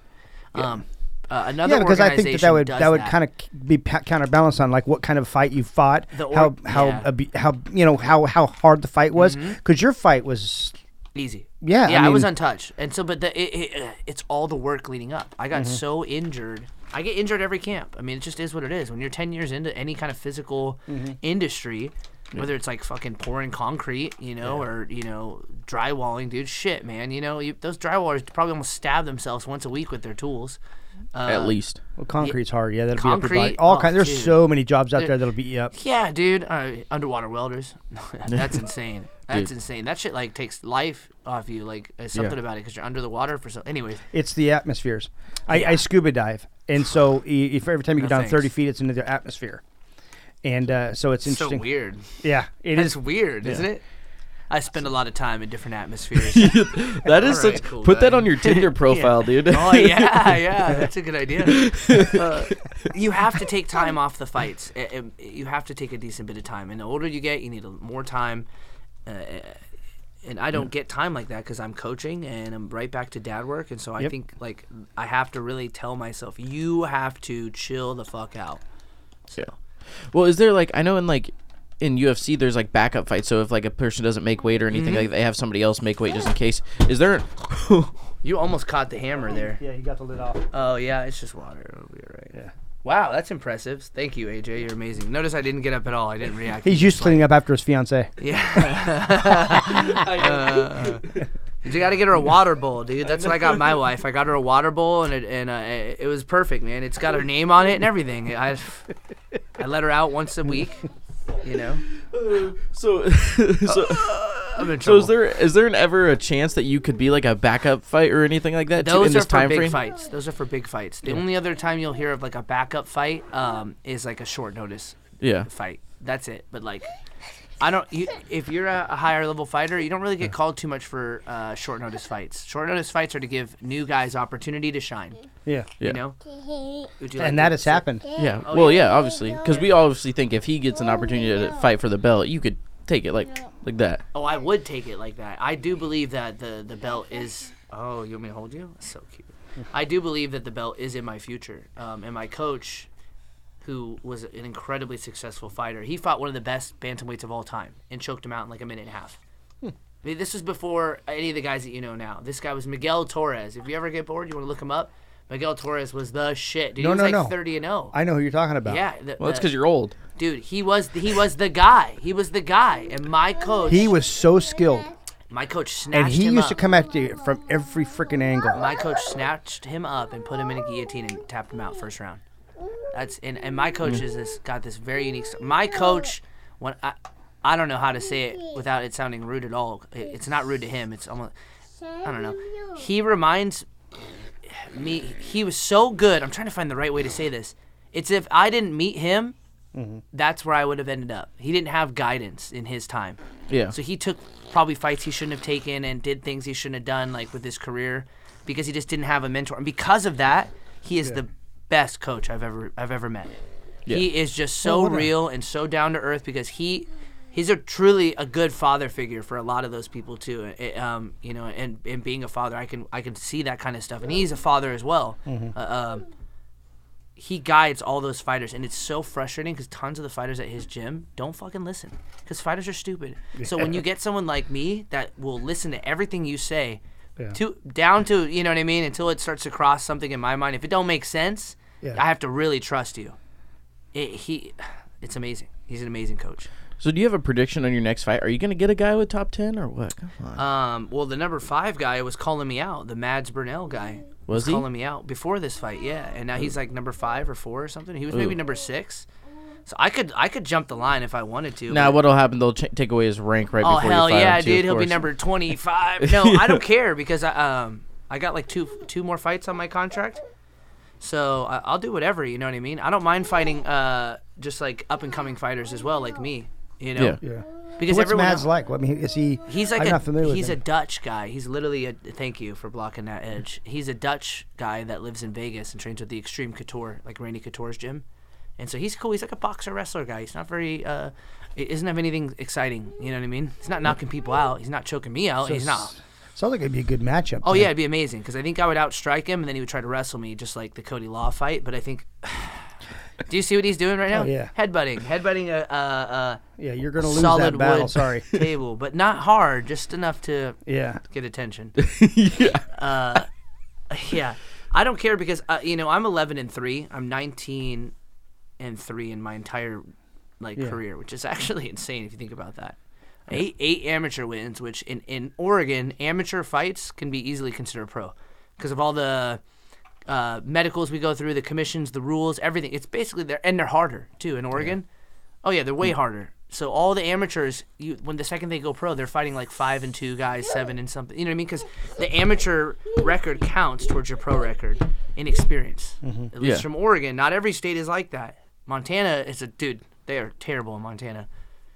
Um, uh, another yeah, because I think that that would that would kind of be pa- counterbalanced on like what kind of fight you fought, or- how how yeah. Mm-hmm. how you know how how hard the fight was. Because your fight was easy. Yeah, yeah, I I, was untouched, and so but the, it, it, uh, it's all the work leading up. I Mm-hmm. got so injured. I get injured every camp. I mean, it just is what it is. When you're 10 years into any kind of physical Mm-hmm. industry, whether it's like fucking pouring concrete, you know, or you know, drywalling, dude, shit, man, you know, you, those drywallers probably almost stab themselves once a week with their tools. Uh, at least. well, concrete's hard. Yeah, that'll beat up your body. All Oh, kind. There's dude. so many jobs out There- there that'll beat you up. Yeah, dude. Uh, underwater welders. That's insane. That's insane. That shit like takes life off you. Like there's something about it because you're under the water for so. Anyways, It's the atmospheres. I, I scuba dive, and so if every time you No go down thanks. 30 feet, it's into the atmosphere, and uh, so it's interesting. so weird. Yeah, it It's is. weird, isn't it? I spend a lot of time in different atmospheres. That is right, such. cool put that on your Tinder profile, dude. oh yeah, yeah, that's a good idea. Uh, you have to take time off the fights. Uh, uh, You have to take a decent bit of time. And the older you get, you need a- more time. Uh, and I don't get time like that because I'm coaching and I'm right back to dad work. And so I Yep. think like I have to really tell myself, you have to chill the fuck out. So Well, is there like I know in like in UFC there's like backup fights. So if like a person doesn't make weight or anything, Mm-hmm. like they have somebody else make weight just in case. Is there? you almost caught the hammer there. Yeah, you got the lid off. Oh yeah, it's just water. It'll be all right. Yeah. Wow, that's impressive. Thank you, AJ. You're amazing. Notice I didn't get up at all. I didn't react. He's used to cleaning up after his fiance. Yeah. Uh, you got to get her a water bowl, dude. That's what I got my wife. I got her a water bowl, and it and uh, it it was perfect, man. It's got her name on it and everything. I I let her out once a week. You know, So, so, I'm in so is there is there an ever a chance that you could be like a backup fight or anything like that too, Those in are this for time big frame? fights. Those are for big fights. The only other time you'll hear of like a backup fight um, is like a short notice Yeah. fight. That's it. But like, I don't. You, if you're a, a higher level fighter, you don't really get called too much for uh, short notice fights. Short notice fights are to give new guys opportunity to shine. Yeah. Yeah. You know. Would you like And that has say- happened. Yeah. Oh, well, yeah. yeah, obviously, because we obviously think if he gets an opportunity to fight for the belt, you could take it like like that. Oh, I would take it like that. I do believe that the the belt is. Oh, you want me to hold you? That's so cute. I do believe that the belt is in my future. Um, and my coach, who was an incredibly successful fighter, he fought one of the best bantamweights of all time and choked him out in like a minute and a half. Hmm. I mean, this was before any of the guys that you know now. This guy was Miguel Torres. If you ever get bored, you want to look him up. Miguel Torres was the shit. Dude, No, he was no, like no. 30 and 0. I know who you're talking about. yeah. the- Well, that's the- because you're old. dude, he was he was the guy. He was the guy. And my coach, He was so skilled, my coach snatched him up. and he used up. to come at you from every freaking angle. My coach snatched him up and put him in a guillotine and tapped him out first round. That's and, and my coach is this got this very unique. st- My coach, when I, I don't know how to say it without it sounding rude at all. It- it's not rude to him. It's almost I don't know. He reminds me he was so good. I'm trying to find the right way to say this. It's if I didn't meet him, mm-hmm. that's where I would have ended up. He didn't have guidance in his time. Yeah. So he took probably fights he shouldn't have taken and did things he shouldn't have done, like with his career, because he just didn't have a mentor. And because of that, he is the best coach I've ever I've ever met. He is just so what real and so down to earth because he he's a truly a good father figure for a lot of those people too. It- um, you know, and, and being a father, I can I can see that kind of stuff, and he's a father as well. Uh, um, he guides all those fighters, and it's so frustrating because tons of the fighters at his gym don't fucking listen because fighters are stupid. So when you get someone like me that will listen to everything you say, Yeah. to down to you know what I mean, until it starts to cross something in my mind. If it don't make sense, Yeah. I have to really trust you. It, he, it's amazing. He's an amazing coach. So do you have a prediction on your next fight? Are you gonna get a guy with top ten or what? Come on. Um, well, the number five guy was calling me out. The Mads Burnell guy Was he? calling me out before this fight. Yeah, and now he's like number five or four or something. He was maybe number six. So I could I could jump the line if I wanted to. now but- what'll happen? They'll ch- take away his rank right Oh before hell you fight yeah, him, too, dude! He'll be number twenty five. No, I don't care because I um I got like two two more fights on my contract, so I, I'll do whatever. You know what I mean? I don't mind fighting uh just like up and coming fighters as well, like me. You know? Yeah. Yeah. Because What's everyone Mads like? I mean, is he? He's like I'm a not familiar he's with a. Dutch guy. He's literally a thank you for blocking that edge. He's a Dutch guy that lives in Vegas and trains with the Extreme Couture, like Randy Couture's gym. And so he's cool. He's like a boxer wrestler guy. He's not very uh he doesn't have anything exciting, you know what I mean? He's not knocking people out. He's not choking me out. he's not. Sounds like it'd be a good matchup. Oh then. yeah, it'd be amazing because I think I would outstrike him, and then he would try to wrestle me, just like the Cody Law fight. But I think, do you see what he's doing right now? Oh, yeah. headbutting, headbutting a, a, Yeah, you're gonna lose solid that battle. wood Sorry. table, but not hard, just enough to Yeah. get attention. yeah. Uh, yeah, I don't care because uh, you know I'm 11 and three. I'm 19 and three in my entire like Yeah. career, which is actually insane if you think about that. Eight eight amateur wins, which in in Oregon, amateur fights can be easily considered pro because of all the uh, medicals we go through, the commissions, the rules, everything. It's basically there, and they're harder too in Oregon. Oh yeah, they're way harder. So all the amateurs, you when the second they go pro, they're fighting like five and two guys, seven and something. You know what I mean? Because the amateur record counts towards your pro record in experience. At least Yeah. from Oregon, not every state is like that. Montana is a dude. They are terrible in Montana.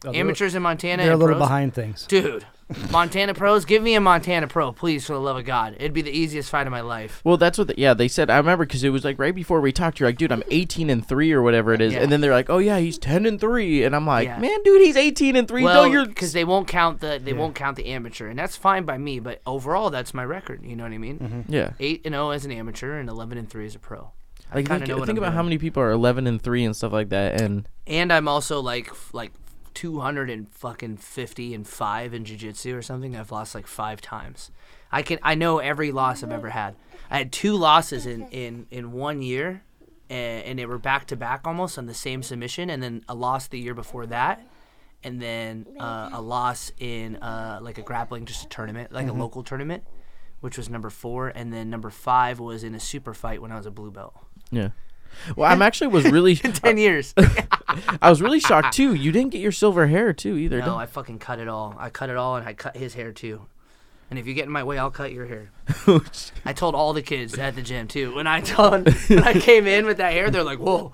Oh, Amateurs in Montana. They're a little pros- behind things. Dude, Montana pros, give me a Montana pro, please, for the love of God. It'd be the easiest fight of my life. Well, that's what. The, yeah, they said. I remember because it was like right before we talked. You're like, dude, I'm 18 and three or whatever it is, Yeah. and then they're like, oh yeah, he's 10 and three, and I'm like, Yeah. man, dude, he's 18 and three. Well, no, you're because they won't count the they won't count the amateur, and that's fine by me. But overall, that's my record. You know what I mean? Mm-hmm. yeah. Eight and zero as an amateur, and eleven and three as a pro. I Like kinda think, know think I'm about how many people are 11 and three and stuff like that, and And I'm also like f- like two hundred and fucking fifty and five in jiu-jitsu or something. I've lost like five times. I can I know every loss I've ever had. I had two losses in in in one year, and, and they were back to back almost on the same submission, and then a loss the year before that. And then uh, a loss in uh, like a grappling, just a tournament, like a local tournament, which was number four. And then number five was in a super fight when I was a blue belt. yeah. Well, I'm actually was really, Ten years. I was really shocked too. You didn't get your silver hair too either. No, I fucking cut it all. I cut it all, and I cut his hair too. And if you get in my way, I'll cut your hair. Oh, I told all the kids at the gym too. When I told, when I came in with that hair, they're like, "Whoa!"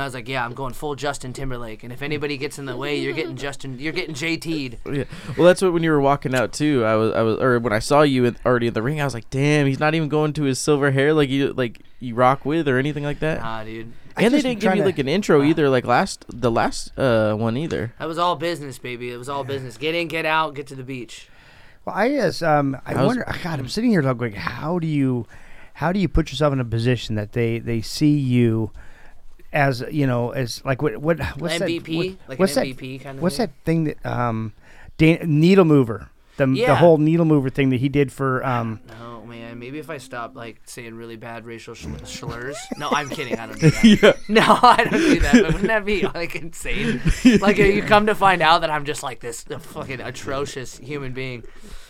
And I was like, "Yeah, I'm going full Justin Timberlake. And if anybody gets in the way, you're getting Justin. You're getting JT'd." Yeah. Well, that's what when you were walking out too. I was, I was, or when I saw you in, already in the ring, I was like, damn, he's not even going to his silver hair like you, like you rock with or anything like that. Nah, dude. I and they didn't give you to- like an intro either, like last the last uh one either. That was all business, baby. It was all business. Get in, get out, get to the beach. Well, I guess um, I How's- wonder. God, I'm sitting here like, how do you, how do you put yourself in a position that they they see you as you know as like what what what's MVP? that, what- Like an what's that, MVP kind of What's thing? that thing that um, Dan, needle mover the the whole needle mover thing that he did for um. No, man. Maybe if I stop like saying really bad racial sh- slurs. No, I'm kidding. I don't do that. No, I don't do that. But wouldn't that be like insane? Like if you come to find out that I'm just like this fucking atrocious human being.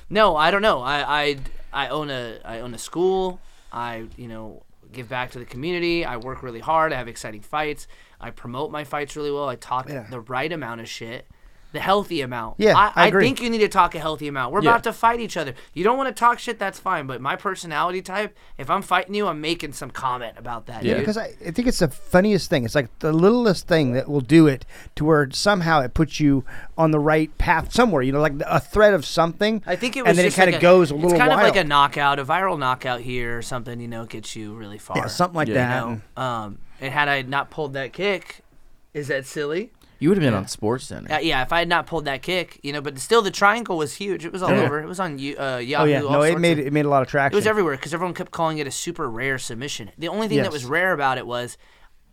No, I don't know. I I I own a I own a school. I you know give back to the community. I work really hard. I have exciting fights. I promote my fights really well. I talk Yeah. the right amount of shit. The healthy amount. Yeah, I agree. think you need to talk a healthy amount. We're Yeah. about to fight each other. You don't want to talk shit, that's fine. But my personality type, if I'm fighting you, I'm making some comment about that. Yeah. dude. Because I, I think it's the funniest thing. It's like the littlest thing that will do it to where somehow it puts you on the right path somewhere. You know, like a thread of something. I think it was and then just it kind like of goes a little It's kind while. of like a knockout, a viral knockout here or something. You know, gets you really far. yeah, something like Yeah. that. You know? Um, and had I not pulled that kick, is that silly? You would have been on Sports Center. Uh, yeah, if I had not pulled that kick, you know, but still the triangle was huge. It was all Yeah. over. It was on you- uh, Yahoo. Oh yeah, all no, it made of- it made a lot of traction. It was everywhere because everyone kept calling it a super rare submission. The only thing that was rare about it was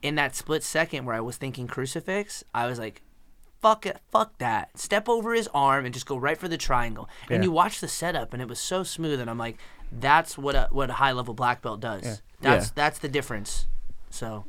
in that split second where I was thinking crucifix, I was like, fuck it, fuck that. Step over his arm and just go right for the triangle. And you watch the setup and it was so smooth and I'm like, that's what a what a high level black belt does. That's Yeah. that's the difference. So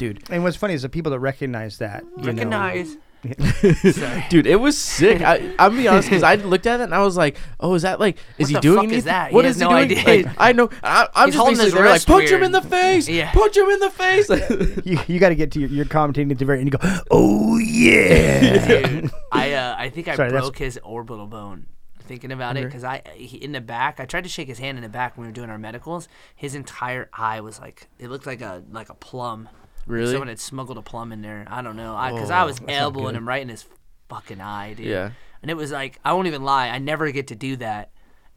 Dude. And what's funny is the people that recognize that you know, recognize. Dude, it was sick. I, I'm be honest because I looked at it and I was like, "Oh, is that like? Is What he the doing fuck anything? is that? What He is he no doing? idea. Like, I know. I, I'm He's just holding his there like, wrist punch him in the face. Yeah. Punch him in the face. you, you got to get to your, your commentating at the very end. You go, oh yeah. Dude, I uh, I think I Sorry, that's- broke his orbital bone. Thinking about it, because I he, in the back, I tried to shake his hand in the back when we were doing our medicals. His entire eye was like it looked like a like a plum. Really? Someone had smuggled a plum in there. I don't know. I because I Oh, was elbowing him right in his fucking eye, dude. Yeah. And it was like I won't even lie. I never get to do that.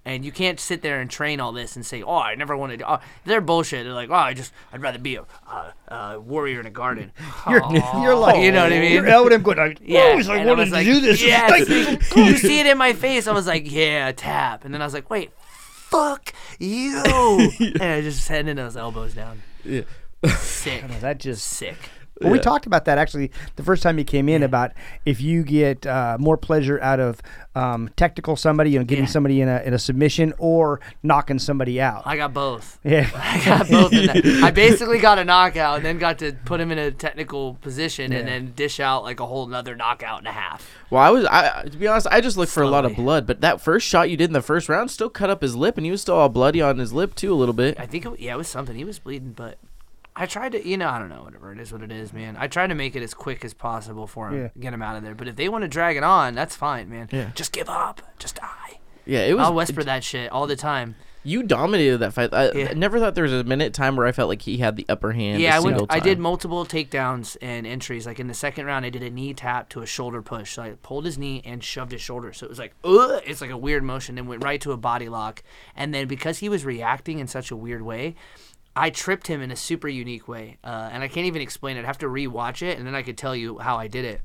And you can't sit there and train all this and say, "Oh, I never want to." do oh, They're bullshit. They're like, "Oh, I just, I'd rather be a uh, uh, warrior in a garden." You're, you're like, you know what I mean? You're elbowing him going, like, Yeah, he's like, and I wanted was to like, do this. Thank you see it in my face. I was like, yeah, tap. And then I was like, wait, fuck you. and I just sending those elbows down. Yeah. Sick. That just Sick. Well, we talked about that actually the first time you came in about if you get uh, more pleasure out of um, technical somebody, you know, getting Yeah. somebody in a in a submission or knocking somebody out. I got both. yeah, I got both in that. I basically got a knockout and then got to put him in a technical position and then dish out like a whole nother knockout and a half. Well, I was. I to be honest, I just looked for a lot of blood. But that first shot you did in the first round still cut up his lip, and he was still all bloody on his lip too a little bit. I think, it, yeah, it was something. He was bleeding, but I tried to, you know, I don't know, whatever. It is what it is, man. I tried to make it as quick as possible for him, Yeah. get him out of there. But if they want to drag it on, that's fine, man. Yeah. Just give up. Just die. Yeah, it was. I'll whisper that shit all the time. You dominated that fight. I, Yeah. I never thought there was a minute time where I felt like he had the upper hand. yeah, a I went. single I did multiple takedowns and entries. Like in the second round, I did a knee tap to a shoulder push. So I pulled his knee and shoved his shoulder. So it was like, Ugh! it's like a weird motion. Then went right to a body lock. And then because he was reacting in such a weird way, I tripped him in a super unique way. Uh, and I can't even explain it. I'd have to rewatch it, and then I could tell you how I did it.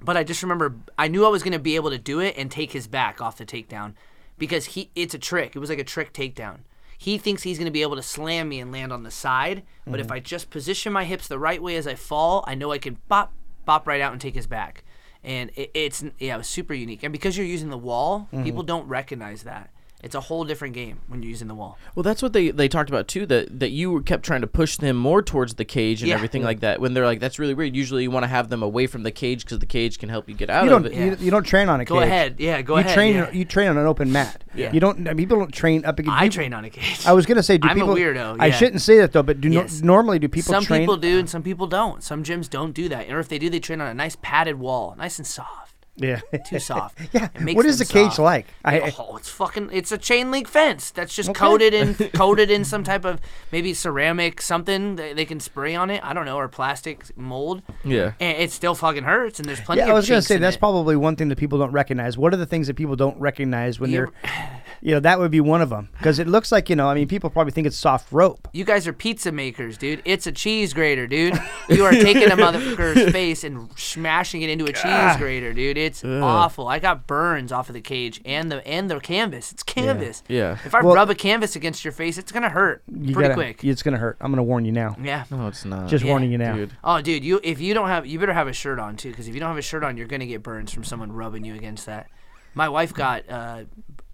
But I just remember I knew I was going to be able to do it and take his back off the takedown because he it's a trick. It was like a trick takedown. He thinks he's going to be able to slam me and land on the side, but if I just position my hips the right way as I fall, I know I can bop bop right out and take his back. And it, it's yeah, it was super unique. And because you're using the wall, people don't recognize that. It's a whole different game when you're using the wall. Well, that's what they, they talked about too. That that you kept trying to push them more towards the cage and Yeah. everything like that. When they're like, that's really weird. Usually, you want to have them away from the cage because the cage can help you get out you of don't it. you, you don't train on a Go cage. ahead. Yeah, go you ahead. train yeah. you train on an open mat. Yeah. You don't. I mean, people don't train up against. I people- train on a cage. I was gonna say, do I'm a people? weirdo, I shouldn't say that though, but do no- normally do people some train? people do and some people don't. Some gyms don't do that. Or if they do, they train on a nice padded wall, nice and soft. Yeah. Too soft. yeah. It makes What is the cage soft. like? I, oh, it's fucking. It's a chain link fence that's just Okay. coated in coated in some type of maybe ceramic something that they can spray on it. I don't know, or plastic mold. Yeah. And it still fucking hurts. And there's plenty. yeah, of I was gonna say that's it. probably one thing that people don't recognize. What are the things that people don't recognize when You're- they're, you know, that would be one of them because it looks like you know. I mean, people probably think it's soft rope. You guys are pizza makers, dude. It's a cheese grater, dude. You are taking a motherfucker's face and smashing it into a cheese grater, dude. It's awful. I got burns off of the cage and the and the canvas. It's canvas. Yeah. If I Well- rub a canvas against your face, it's gonna hurt pretty gotta, quick. It's gonna hurt. I'm gonna warn you now. yeah. No, it's not. Just Yeah. warning you now. dude. Oh, dude, you if you don't have, you better have a shirt on too, because if you don't have a shirt on, you're gonna get burns from someone rubbing you against that. My wife got uh,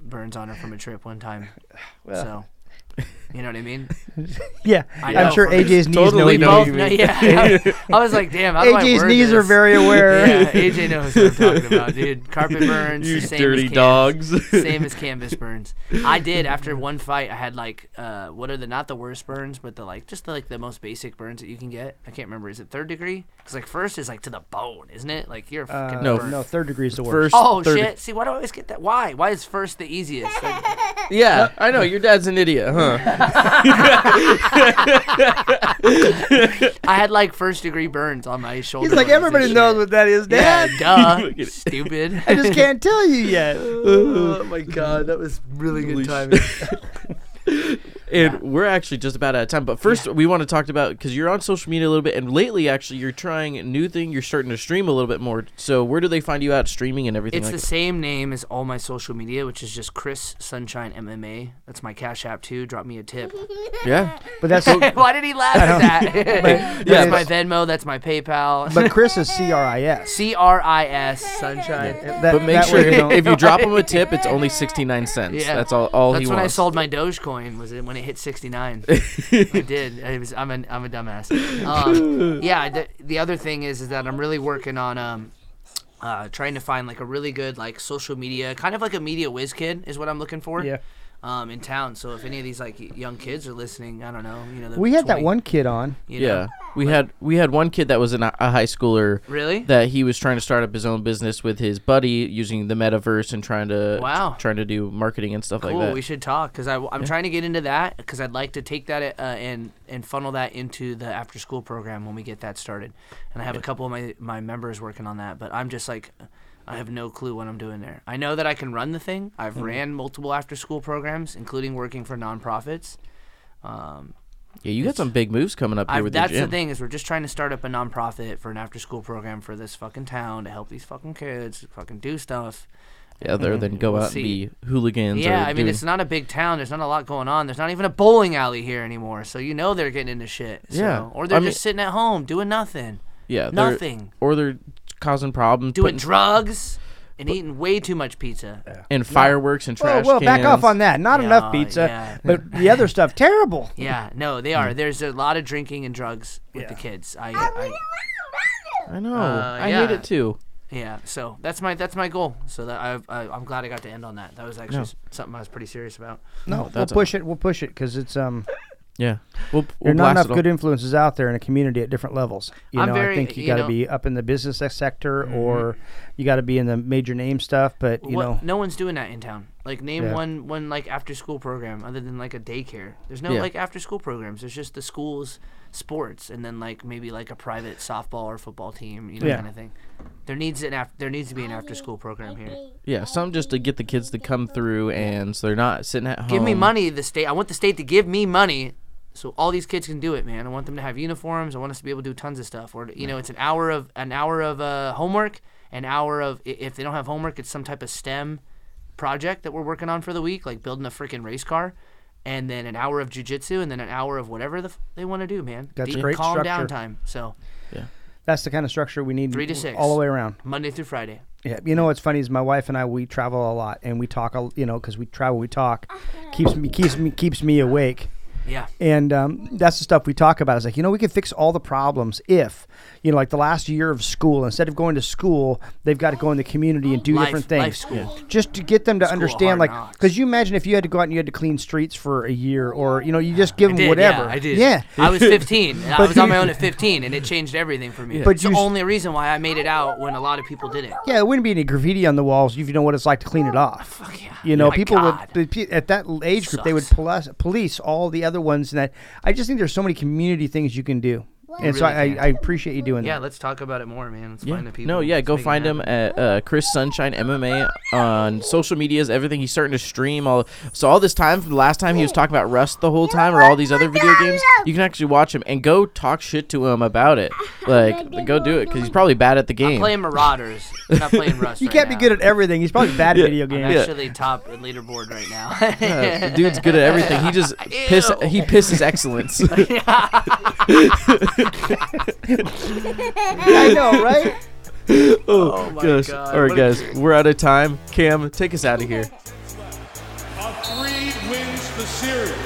burns on her from a trip one time. so You know what I mean? Yeah, I I'm know, sure AJ's knees Totally know know what Both you know- yeah. I was like, damn. How do I AJ's word knees are very aware. Yeah, AJ knows what I'm talking about, dude. Carpet burns, You the same dirty as canvas, dogs. same as canvas burns. I did after one fight. I had like, uh, what are the not the worst burns, but the like just the, like the most basic burns that you can get. I can't remember. Is it third degree? Because like first is like to the bone, isn't it? Like you're fucking Uh, No, burnt. no, third degree is the worst. First, Oh third- shit! See, why do I always get that? Why? Why is first the easiest? Like, Yeah, I know your dad's an idiot, huh? I had like first degree burns on my shoulder. He's like blades and everybody shit. knows what that is, Yeah, Dad. duh. Look at it. Stupid. I just can't tell you yet. oh my god, that was really Holy good timing. And we're actually just about out of time. But first, we want to talk about because you're on social media a little bit, and lately, actually, you're trying a new thing. You're starting to stream a little bit more. So, where do they find you out streaming and everything It's like the that? same name as all my social media, which is just Cris Sunshine MMA. That's my Cash App too. Drop me a tip. Yeah, But that's Why did he laugh at that? but that's my Venmo. That's my PayPal. but Cris is C R I S. C R I S Sunshine. That- but make sure you if, you drop him a tip, it's only sixty nine cents. Yeah. That's all. All That's he when I sold my Dogecoin. Was it when it hit 69? I did. I was, I'm a I'm a dumbass. Um, yeah. The, the other thing is is that I'm really working on um, uh, trying to find like a really good like social media kind of like a media whiz kid is what I'm looking for. Yeah. Um, in town. So if any of these like young kids are listening, I don't know. You know. the We had that one kid on. you know, Yeah, we had we had one kid that was an, a high schooler Really? that he was trying to start up his own business with his buddy using the metaverse and trying to Wow. trying to do marketing and stuff Cool. like that. We should talk because I'm trying to get into that because I'd like to take that uh, and and funnel that into the after school program when we get that started. And I have a couple of my my members working on that, but I'm just like. I have no clue what I'm doing there. I know that I can run the thing. I've Mm-hmm. ran multiple after school programs, including working for nonprofits. Um, yeah, you got some big moves coming up here I've, with that's your the thing is we're just trying to start up a nonprofit for an after school program for this fucking town to help these fucking kids fucking do stuff. Yeah, other than go We'll out see. and be hooligans. Yeah, I mean it's not a big town. There's not a lot going on. There's not even a bowling alley here anymore. So you know they're getting into shit. So, Yeah, or they're I mean- just sitting at home doing nothing, yeah, they're- nothing, or they're causing problems, doing putting- drugs and eating way too much pizza. and fireworks and Well, trash well, back off on that. Not Yeah, enough pizza, yeah. but the other stuff terrible. Yeah, no, they are. There's a lot of drinking and drugs with the kids. I, I I know. Uh, I yeah. hate it too. yeah. So that's my that's my goal. So that I've, I, I'm glad I got to end on that. That was actually No. s- something I was pretty serious about. No, we'll that's push it. We'll push it because it's um. Yeah, we'll, we'll are not enough good influences out there in a community at different levels. You I'm know, very- I think you, you got to be up in the business se- sector, or you got to be in the major name stuff. But you what, know, no one's doing that in town. Like name Yeah. one one like after school program other than like a daycare. There's no Yeah. like after school programs. There's just the school's sports and then like maybe like a private softball or football team, you know, Yeah. kind of thing. There needs an af- there needs to be an after school program here. Yeah, some just to get the kids to come through, and so they're not sitting at home. Give me money, the state. I want the state to give me money so all these kids can do it, man. I want them to have uniforms. I want us to be able to do tons of stuff. Or you know, it's an hour of an hour of uh, homework, an hour of if they don't have homework, it's some type of STEM project that we're working on for the week, like building a freaking race car, and then an hour of jujitsu, and then an hour of whatever the f- they want to do, man. That's Deep, great calm down time. So yeah, that's the kind of structure we need. Three to six. all the way around. Monday through Friday. Yeah, you know what's funny is my wife and I we travel a lot and we talk. a- You know, because we travel, we talk. Keeps me keeps me keeps me awake. Yeah. And um, that's the stuff we talk about. It's like, you know, we can fix all the problems if, you know, like the last year of school, instead of going to school, they've got to go in the community and do Life- different things. life school. Just to get them to School understand, like, because you imagine if you had to go out and you had to clean streets for a year or, you know, you just give I them did, whatever. Yeah, I did. Yeah. I was 15. I was on my own at 15, and it changed everything for me. But But it's you the only reason why I made it out when a lot of people didn't. Yeah, it wouldn't be any graffiti on the walls if you know what it's like to clean it oh, off. Fuck yeah. You know, Oh people God. would at that age group they would police, police all the other ones, and that I just think there's so many community things you can do, and so really I. I, I appreciate you doing that. Yeah, that. let's talk about it more, man. Let's Yeah. find the people. No, yeah, Let's go make it find him happen. at uh, Cris Sunshine MMA on social medias, everything. He's starting to stream all. So all this time from the last time he was talking about Rust the whole time, or all these other video games, you can actually watch him and go talk shit to him about it. Like, go do it because he's probably bad at the I'm game. playing Marauders. I'm not playing Rust. You right can't be good at everything. He's probably bad at video I'm games. Yeah. actually top at leaderboard right now. Yeah, the dude's good at everything. He just piss. He pisses excellence. I know, right? Oh, oh, my gosh. God, All right, what a guys, we're out of time. Cam, take us out of here. A three wins the series.